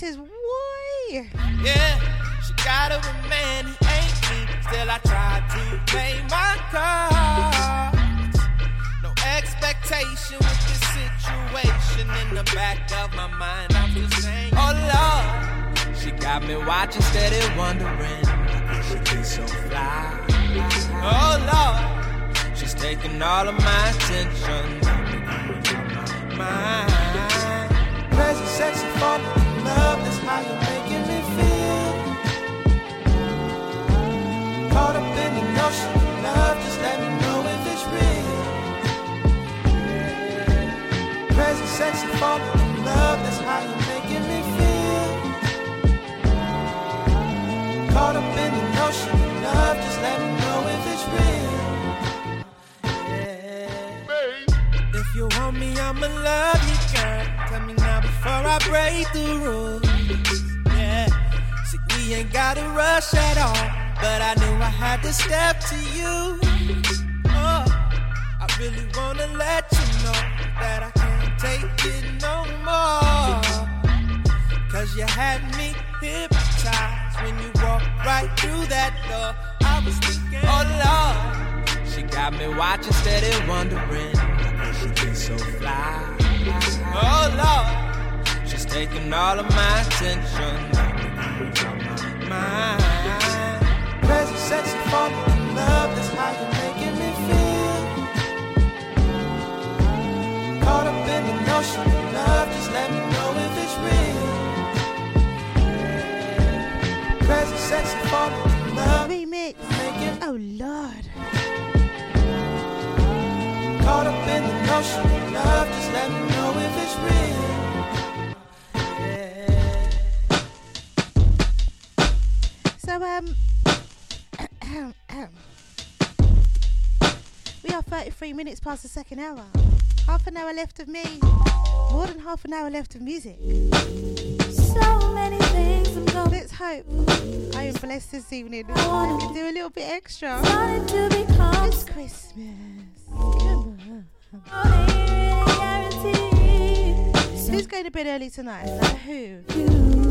Says, we ain't gotta rush at all. But I knew I had to step to you. Oh, I really wanna let you know that I can't take it no more. Cause you had me hypnotized when you walked right through that door. I was thinking, oh Lord, she got me watching steady, wondering she get so fly. Oh Lord, she's taking all of my attention. Love, that's how you're making me feel. Caught up in the notion of love, just let me So um, we are 33 minutes past the second hour. Half an hour left of me. More than half an hour left of music. So many things I'm going Let's hope I am blessed this evening. I can do a little bit extra. To It's Christmas. Come on. Who's going to bed early tonight? Like who?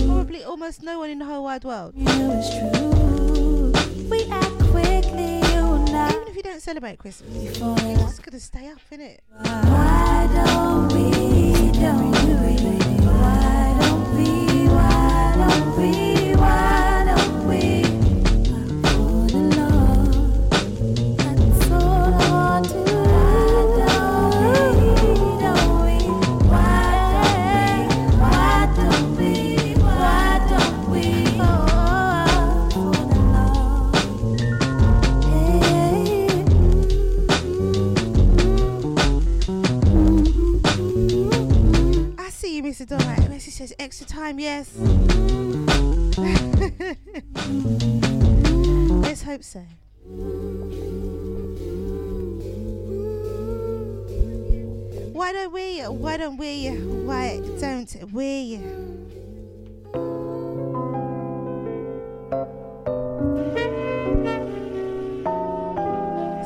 Probably almost no one in the whole wide world. You know it's true. We act quickly, you Even if you don't celebrate Christmas, you're just gonna stay up, innit? Why don't we, don't we, why don't we, why don't we, Mr. Donut. Messi says extra time, yes. Let's hope so. Why don't we? Why don't we? Why don't we?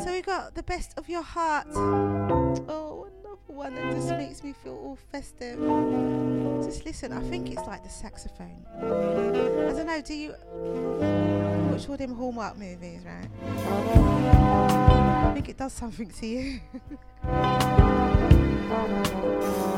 So we got the best of your heart. Oh, one that just makes me feel all festive. Just listen, I think it's like the saxophone. I don't know, do you watch all them Hallmark movies, right? I think it does something to you.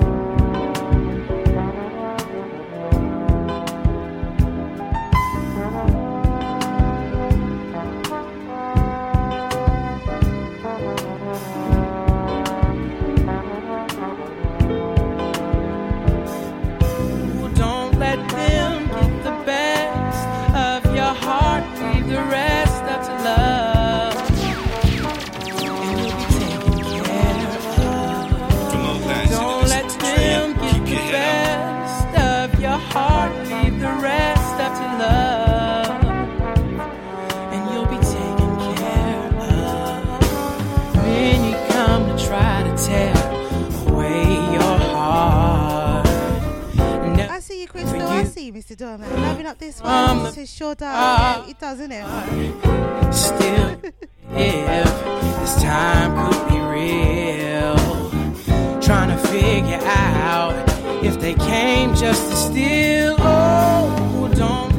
I see you, Mr. Dorman. Loving up this one. It sure does. it does, isn't it? Still, if this time could be real, trying to figure out if they came just to steal. Oh, don't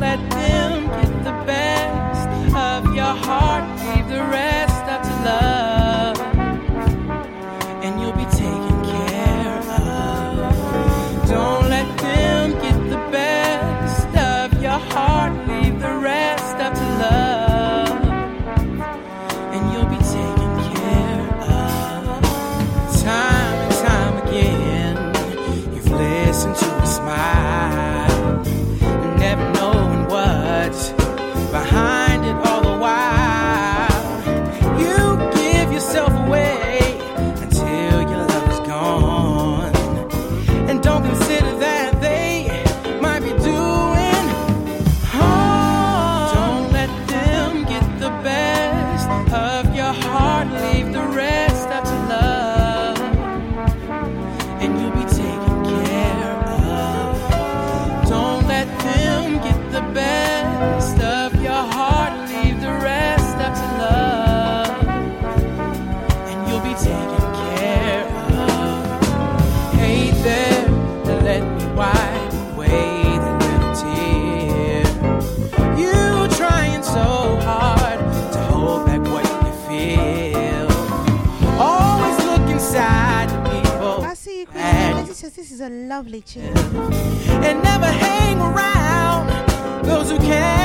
lovely tune. And never hang around those who can't.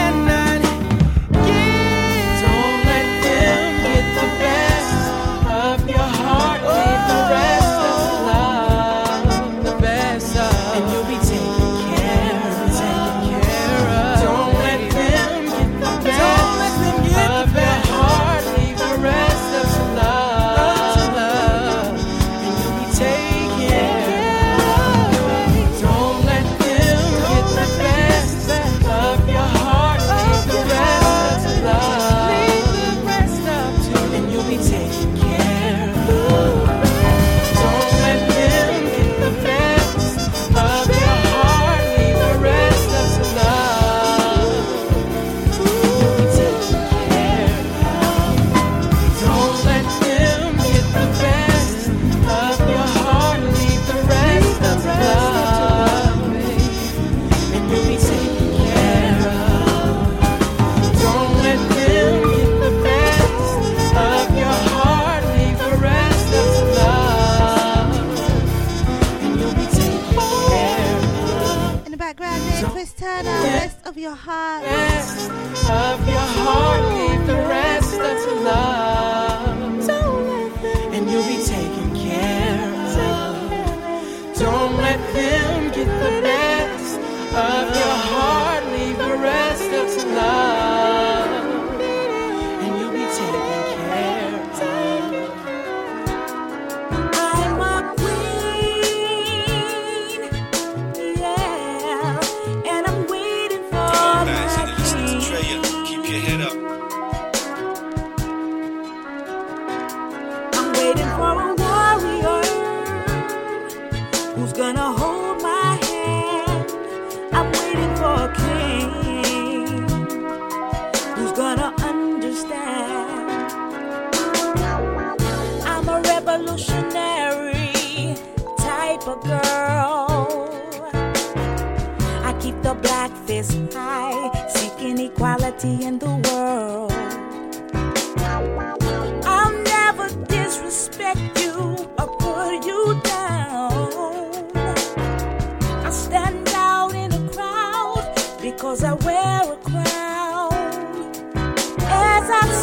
love.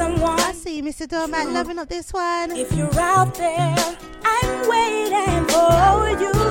someone. I see you, Mr. Doormat, loving up this one. If you're out there, I'm waiting for you.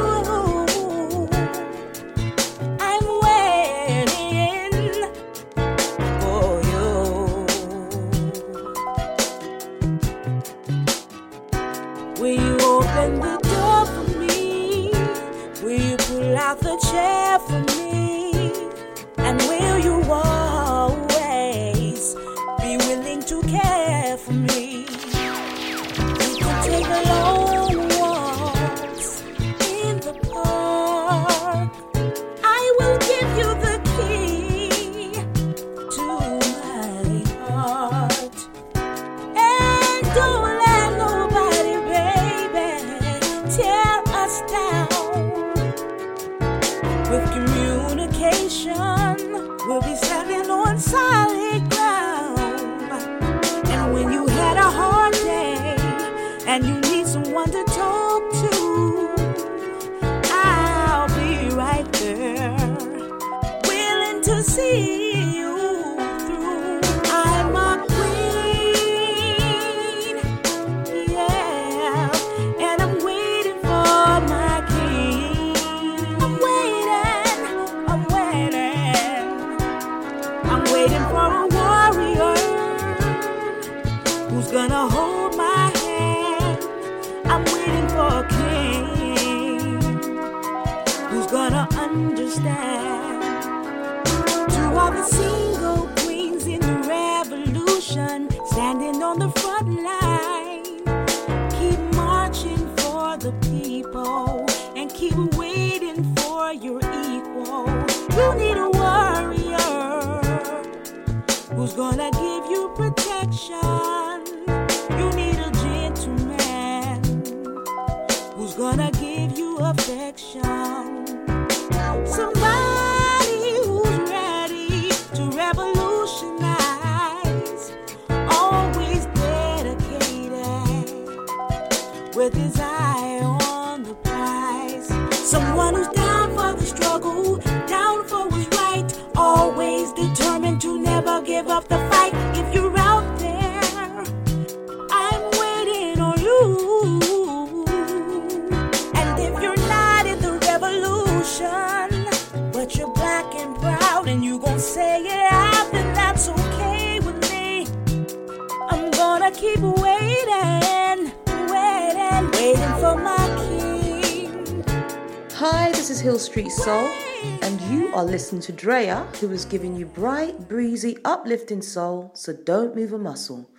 To Drea, who is giving you bright, breezy, uplifting soul, so don't move a muscle.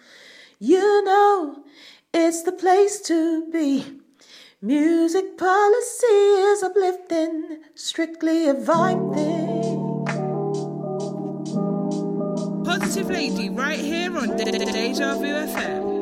You know, it's the place to be. Music policy is uplifting, strictly a vibe thing. Positive Lady right here on De- De- Deja Vu FM.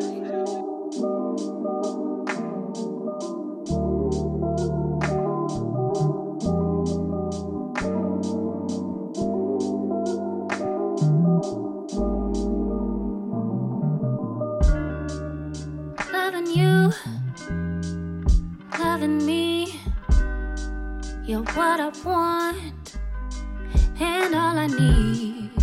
Loving me. You're what I want and all I need.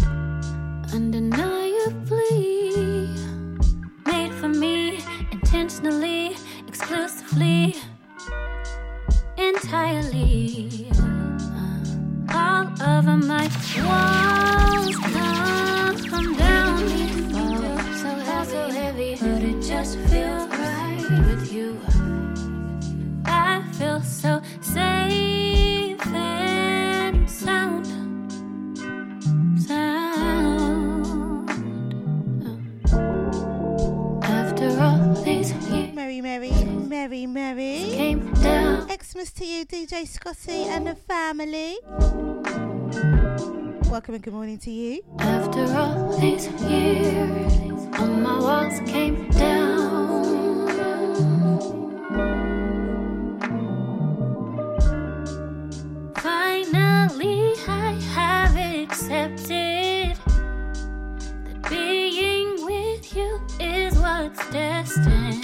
Down. To you, DJ Scotty and the family. Welcome and good morning to you. After all these years, all my walls came down. Finally, I have accepted that being with you is what's destined.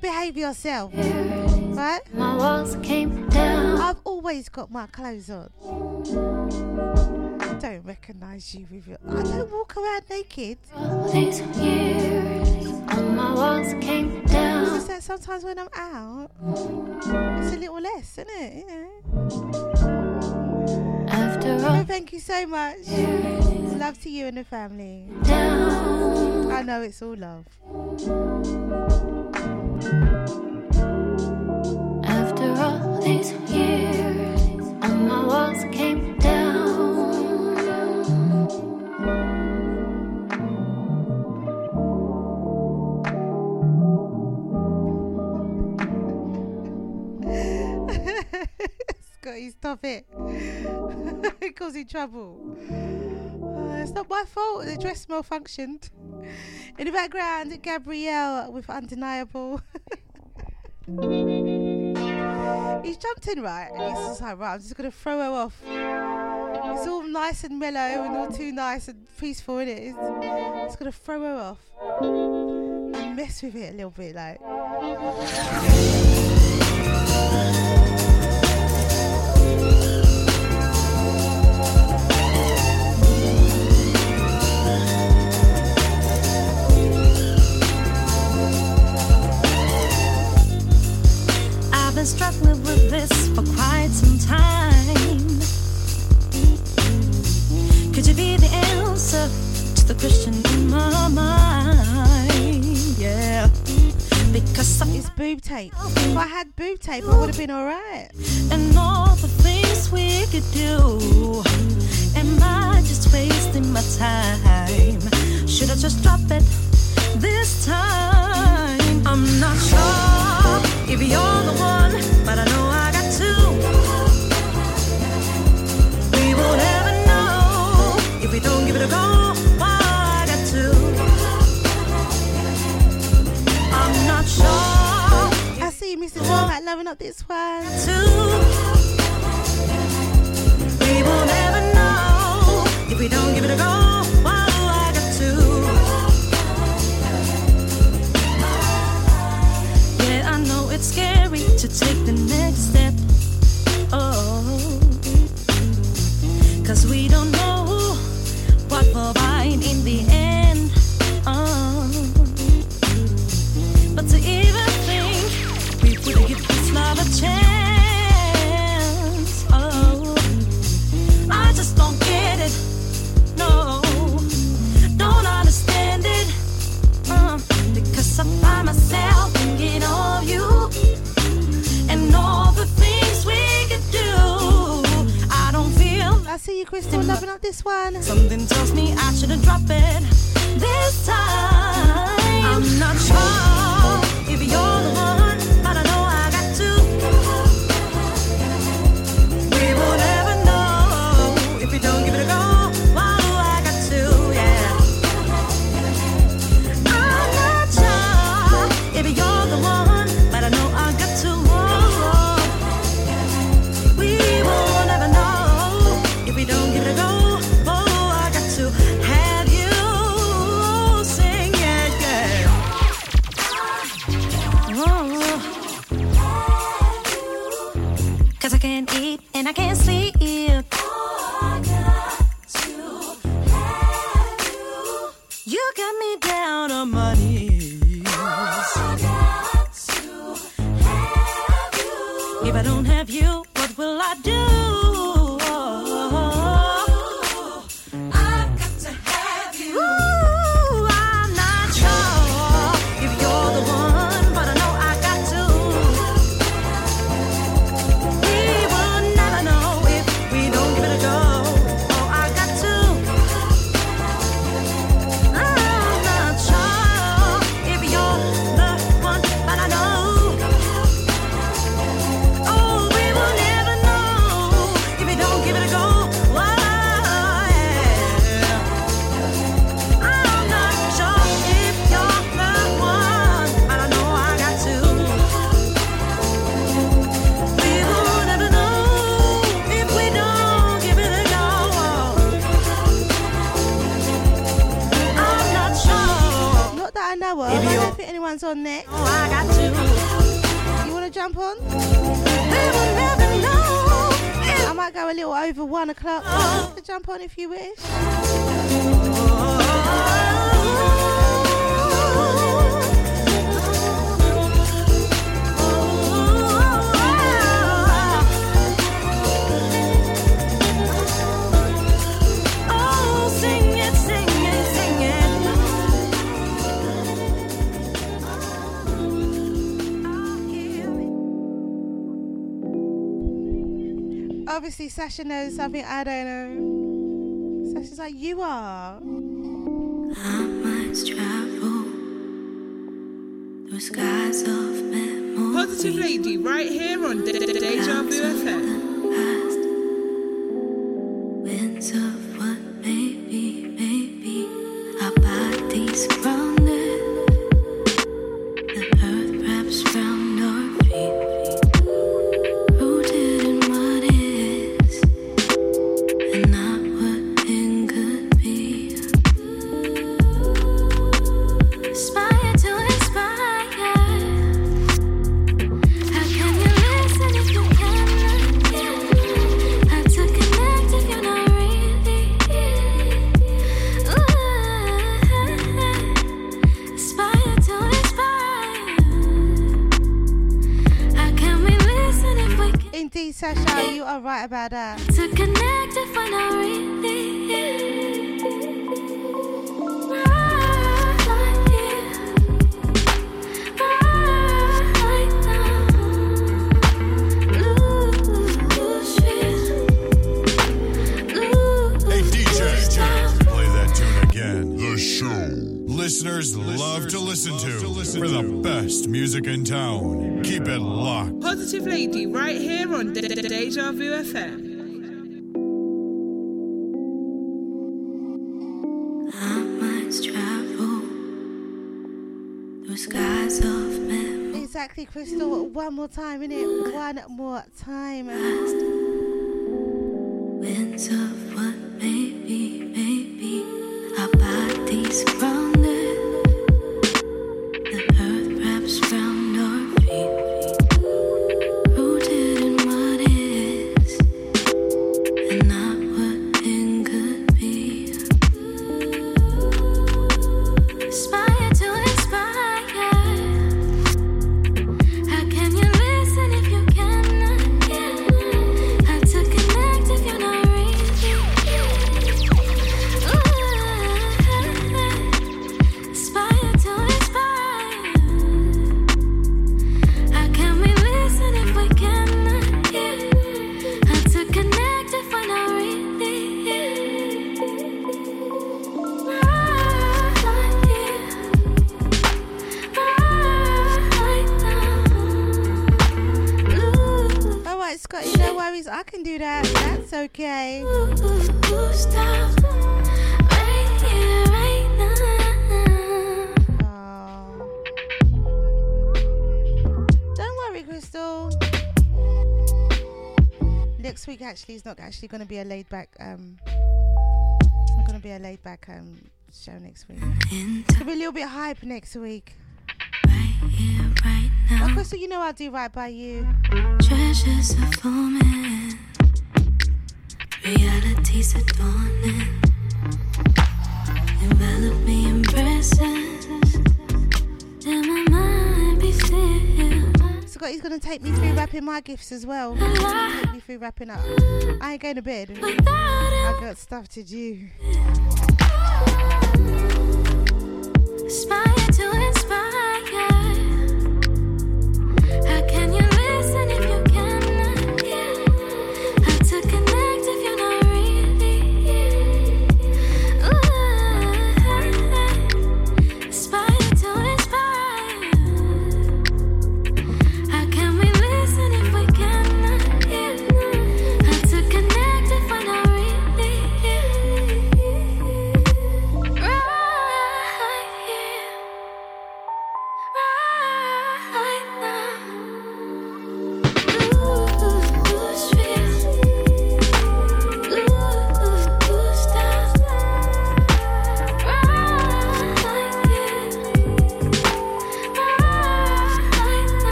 Behave yourself. Right? my walls came down. I've always got my clothes on. I don't recognise you with your. I don't walk around naked. These years, all my walls came down. It's just that sometimes when I'm out, it's a little less, isn't it? You know. After all, thank you so much. Love to you and the family. down. I know it's all love. After all these years, all my walls came he stop it. it causing trouble. Uh, it's not my fault. The dress malfunctioned. In the background, Gabrielle with Undeniable. he's jumped in, right? And he's just like, right, I'm just going to throw her off. It's all nice and mellow and all too nice and peaceful, isn't it? It's, it's going to throw her off. Mess with it a little bit, like. been struggling with this for quite some time. Could you be the answer to the question in my mind? Yeah. Because I it's boob tape. Oh. If I had boob tape, I would have been alright. And all the things we could do. Am I just wasting my time? Should I just drop it this time? I'm not sure if you're the one, but I know I got to. We will never know if we don't give it a go. I got to. I'm not sure. I see you, Mrs. Walnut, loving up this one. Too. We will never fashioners. Mm. something I don't now. Lose fear, Hey DJ, play that tune again. The show listeners love to listen to for the best music in town. Keep it locked. Positive Lady right here on De- De- Deja Vu FM. Our minds travel through skies of memory. Exactly, Crystal. One more time, innit? One more time. Actually is not actually going to be a laid back. Um, it's not going to be a laid back um show next week. It's going to be a little bit hype next week. Well, Crystal, you know I'll do right by you. Treasures are forming, realities are dawning. Envelop me in presence, still. Scotty's going to take me through wrapping my gifts as well. Take me through wrapping up. I ain't going to bed. I got stuff to do. Aspire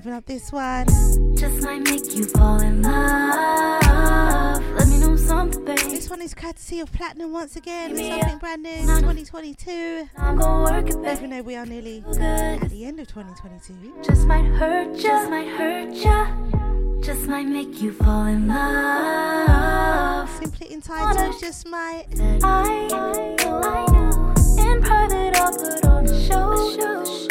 loving up this one. Just might make you fall in love. Let me know something, babe. This one is courtesy of Platinum once again. It's something brand new, 2022. I'm gonna it. Even though we are nearly at the end of 2022. Just might hurt ya. Just might hurt ya. just might make you fall in love. Simply entitled Just Might. I, I know. In private, I'll put on a show. I'll be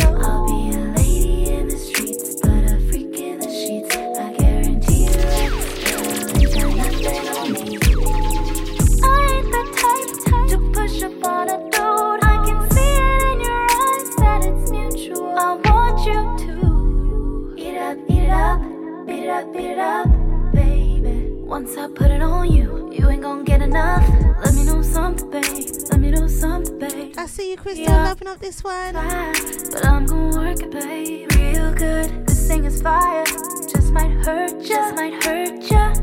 up, beat it up, baby. Once I put it on you, you ain't gonna get enough. Let me know something, babe. Let me know something, babe. I see you, Crystal. Yeah. Open up this one. But I'm gonna work it, babe, real good. This thing is fire. Just might hurt ya, just might hurt ya.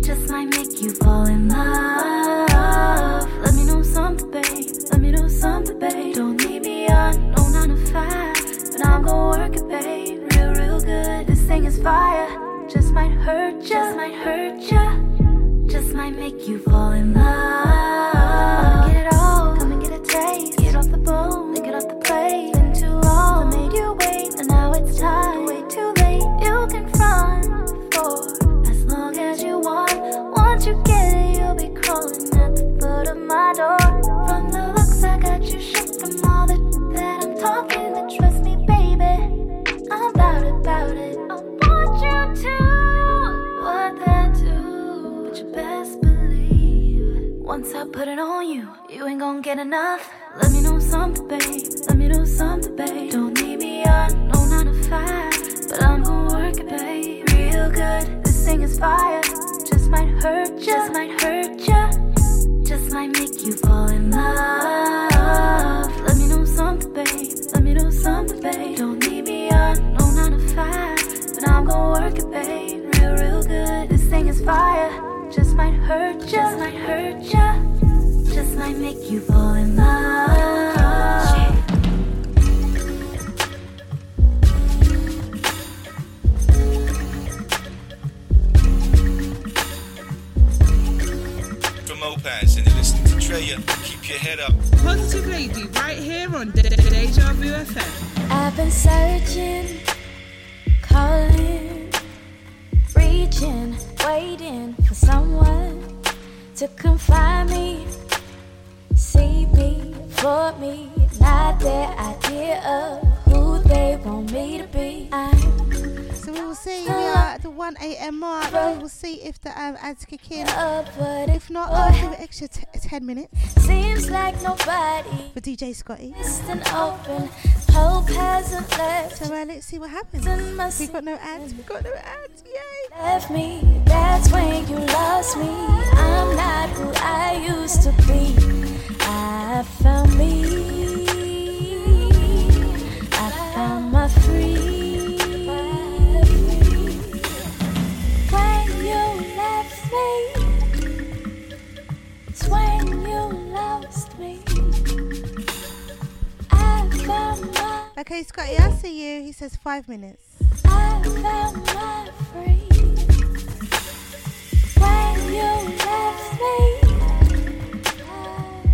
Just might make you fall in love. Let me know something, babe. Let me know something, babe. Don't leave me on, no nine to five. But I'm gonna work it, babe, real, real good. This thing is fire. Just might hurt ya, just might hurt ya. Just might make you fall in love. Get it all, come and get a taste. Get off the bone, get off the plate. Been too long, I made you wait, and now it's time. Way too late, you can front for as long as you want. Once you get it, you'll be crawling at the foot of my door. From the looks I got you shook from all the that I'm talking. But trust Once I put it on you, you ain't gonna get enough. Let me know something, babe. Let me know something, babe. Don't need me on, no nine to five. But I'm gonna work it, babe, real good. This thing is fire. Just might hurt ya, just might hurt ya. Just might make you fall in love. Let me know something, babe. Let me know something, babe. Don't need me on, no nine to five. But I'm gonna work it, babe, real, real good. This thing is fire. Just might hurt ya, just might hurt ya. Just might make you fall in love. From Opaz and you're listening to Drea. Keep your head up. Positive Lady right here on De- De- Deja Vu FM. I've been searching, calling, reaching, waiting for someone to confide me, see me, for me, not their idea of they want me to be. So we will see. We are at the 1 a.m. mark. We will see if the um, ads kick in. If not, I'll give it extra t- 10 minutes. Seems like nobody for DJ Scotty. Open, hope hasn't left. So uh, let's see what happens. We got no ads. We got no ads. Yay! Left me, that's when you lost me. I'm not who I used to be. I found me. I found my free. When you left me, it's when you lost me. I found my, Okay, Scotty, I see you. He says five minutes. I found my free. When you left me,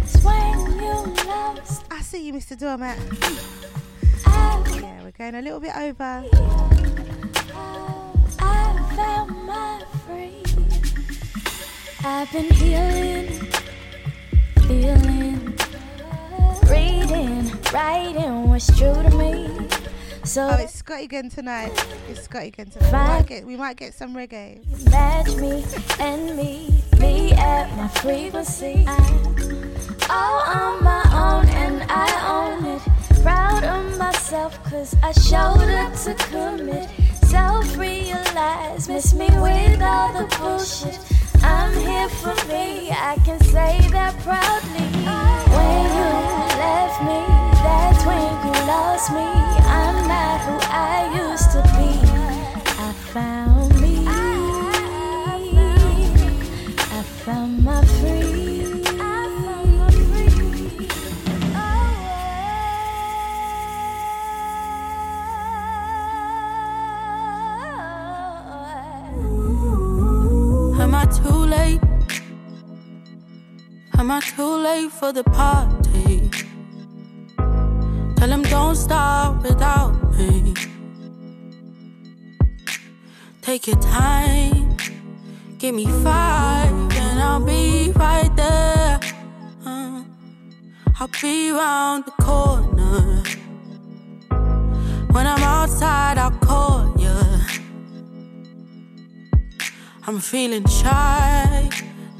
it's when you lost. I see you, Mr. Doormat. We're going a little bit over. I found my free. I've been healing, feeling, reading, writing what's true to me. So Oh, it's Scotty again tonight. It's Scotty again tonight. We might get, we might get some reggae. match me and me, me at my frequency. I'm all on my own and I own it. Proud of myself cause I showed up to commit. Self realize, miss me with all the bullshit. I'm here for me, I can say that proudly. When you left me, that's when you lost me. I'm not who I used to be. I found I too late for the party? Tell him don't stop without me. Take your time, give me five, and I'll be right there. Uh, I'll be the corner. When I'm outside, I'll call you. I'm feeling shy.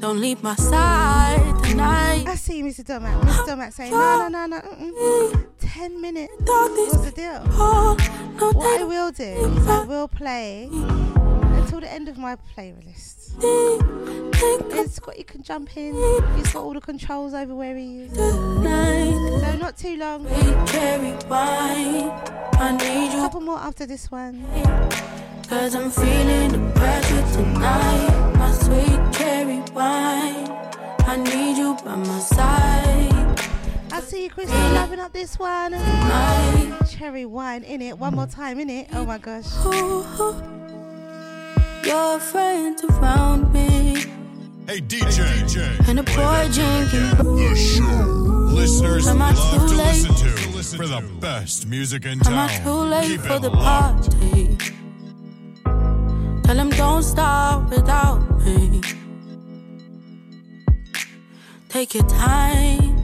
Don't leave my side tonight. I see Mr. Domac. Mr. Domac saying, no, no, no, no. Mm-mm. Ten minutes. What's the deal? What I will do is I will play until the end of my playlist. Then Scotty can jump in. He's got all the controls over where he is. So not too long. Cherry wine. I need you. Couple more after this one. Cause I'm feeling the pressure tonight. My sweet wine. I need you by my side. I see you, Crystal, loving up this one. Cherry wine in it. One more time in it. Oh my gosh. Your friends around me. Hey DJ, And a boy drinking. the show. Listeners Am I love too to late? listen to for the best music in Am I town. too late Keep for it the locked. party? Tell him don't stop without me. Take your time,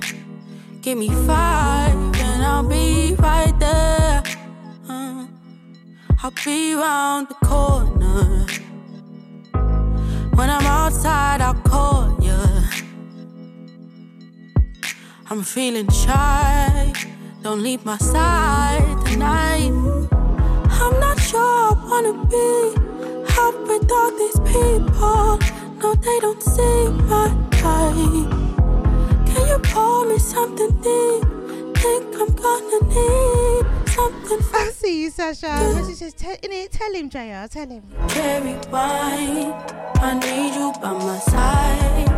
give me five, and I'll be right there. Uh, I'll be round the corner. When I'm outside, I'll call you. I'm feeling shy. Don't leave my side tonight. I'm not sure I wanna be out with all these people. No, they don't see my light. Can you pour me something deep? Think I'm gonna need something I see you, Sasha. Message says, tell, tell him, JR. Tell him. cherry wine. I need you by my side.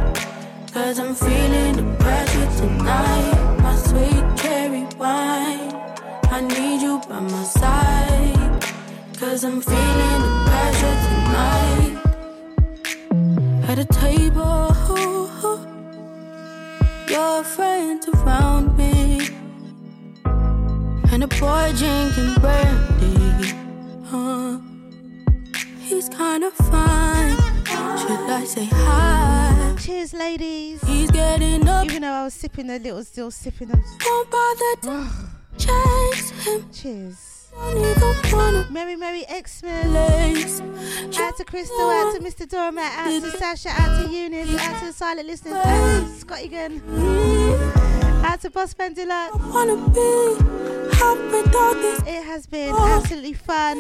Cause I'm feeling the pressure tonight. My sweet cherry wine. I need you by my side. Cause I'm feeling the pressure tonight. At a table, your friends around me. And a boy drinking brandy. Uh, he's kinda fine. Should I say hi? Cheers, ladies. He's getting up. Even though I was sipping a little, still sipping. Won't bother to chase him. Cheers. Don't even wanna Merry, Merry Xmas. Out to Crystal, out to Mr. Dormat, out to Sasha, out to Eunice, out to the silent listeners, out to Scotty Gun, out to Boss Pendula. wanna be out with all these It has been absolutely fun.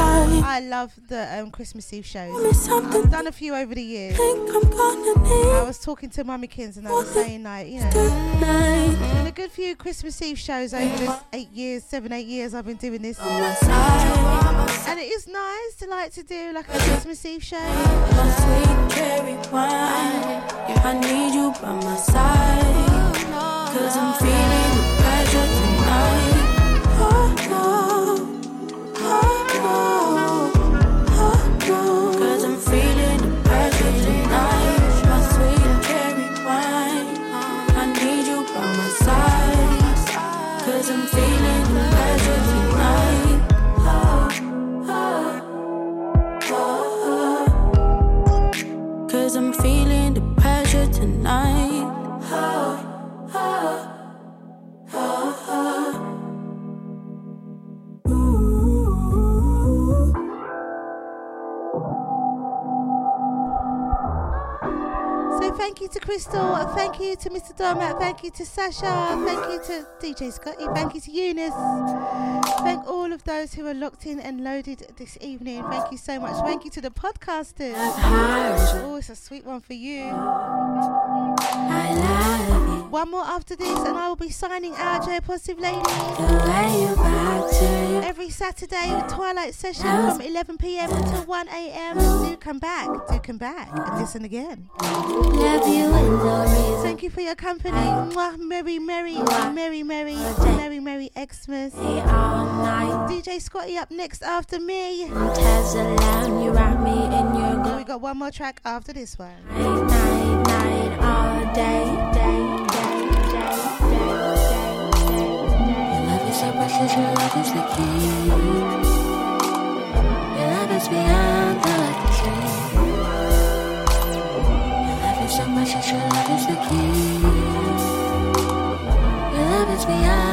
Don't say bye bye. I love the um, Christmas Eve shows. I've done a few over the years. I'm gonna need I was talking to Mummy Kins and I was saying, like, you know, done a good few Christmas Eve shows over this eight years, seven, eight years I've been doing this. And it is nice to like to do like a Christmas Eve show. my sweet cherry wine. I need you by my side. Cause I'm feeling pressure thank you to Crystal, thank you to Mr. Dormat, thank you to Sasha, thank you to DJ Scotty, thank you to Eunice. Thank all of those who are locked in and loaded this evening. Thank you so much. Thank you to the podcasters. Oh, it's a sweet one for you. One more after this, and I will be signing out, J Positive Lady. Every Saturday, Twilight session from 11 pm until 1 am. Do come back, do come back, and listen again. Thank you for your company. Mwah, merry, merry, merry, merry, merry, merry Xmas. DJ Scotty up next after me. We got one more track after this one. Your love is the key. Your love is beyond the key. Your love is so much, as your love is the key. Your love is beyond.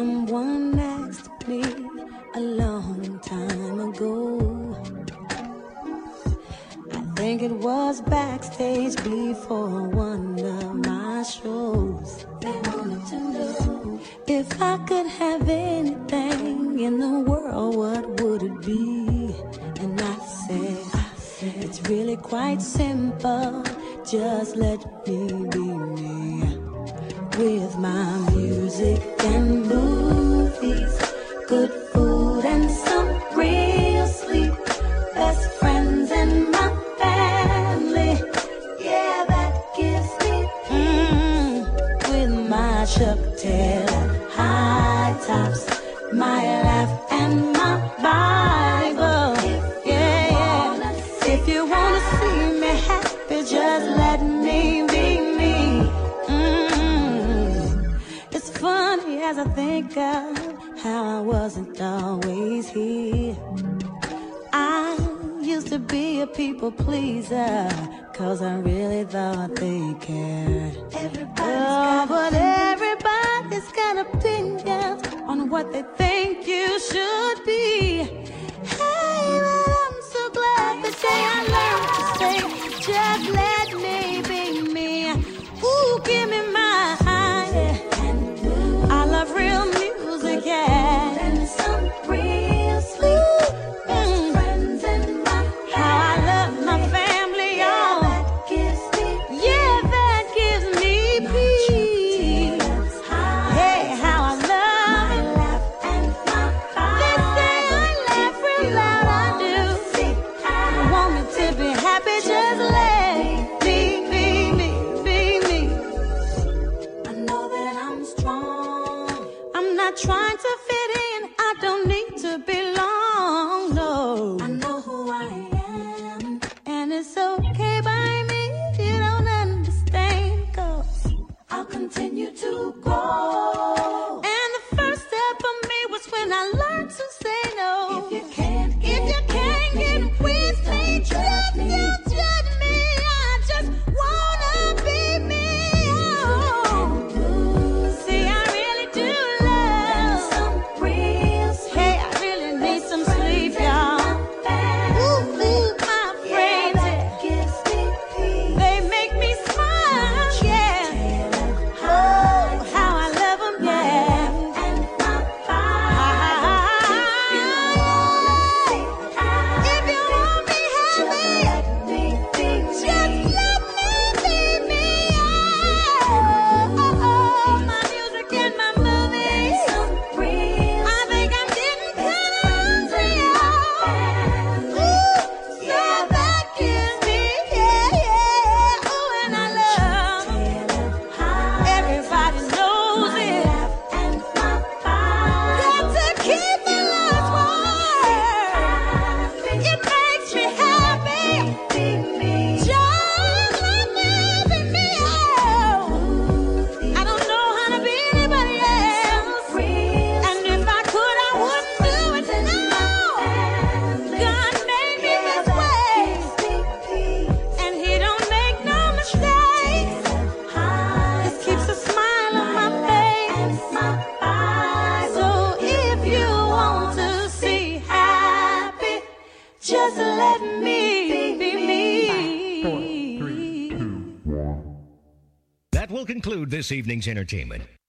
Someone asked me a long time ago. I think it was backstage before one of my shows. They wanted to know if I could have anything in the world, what would it be? And I said, I said it's really quite simple. Just let me be me with my music and blues. This evening's entertainment.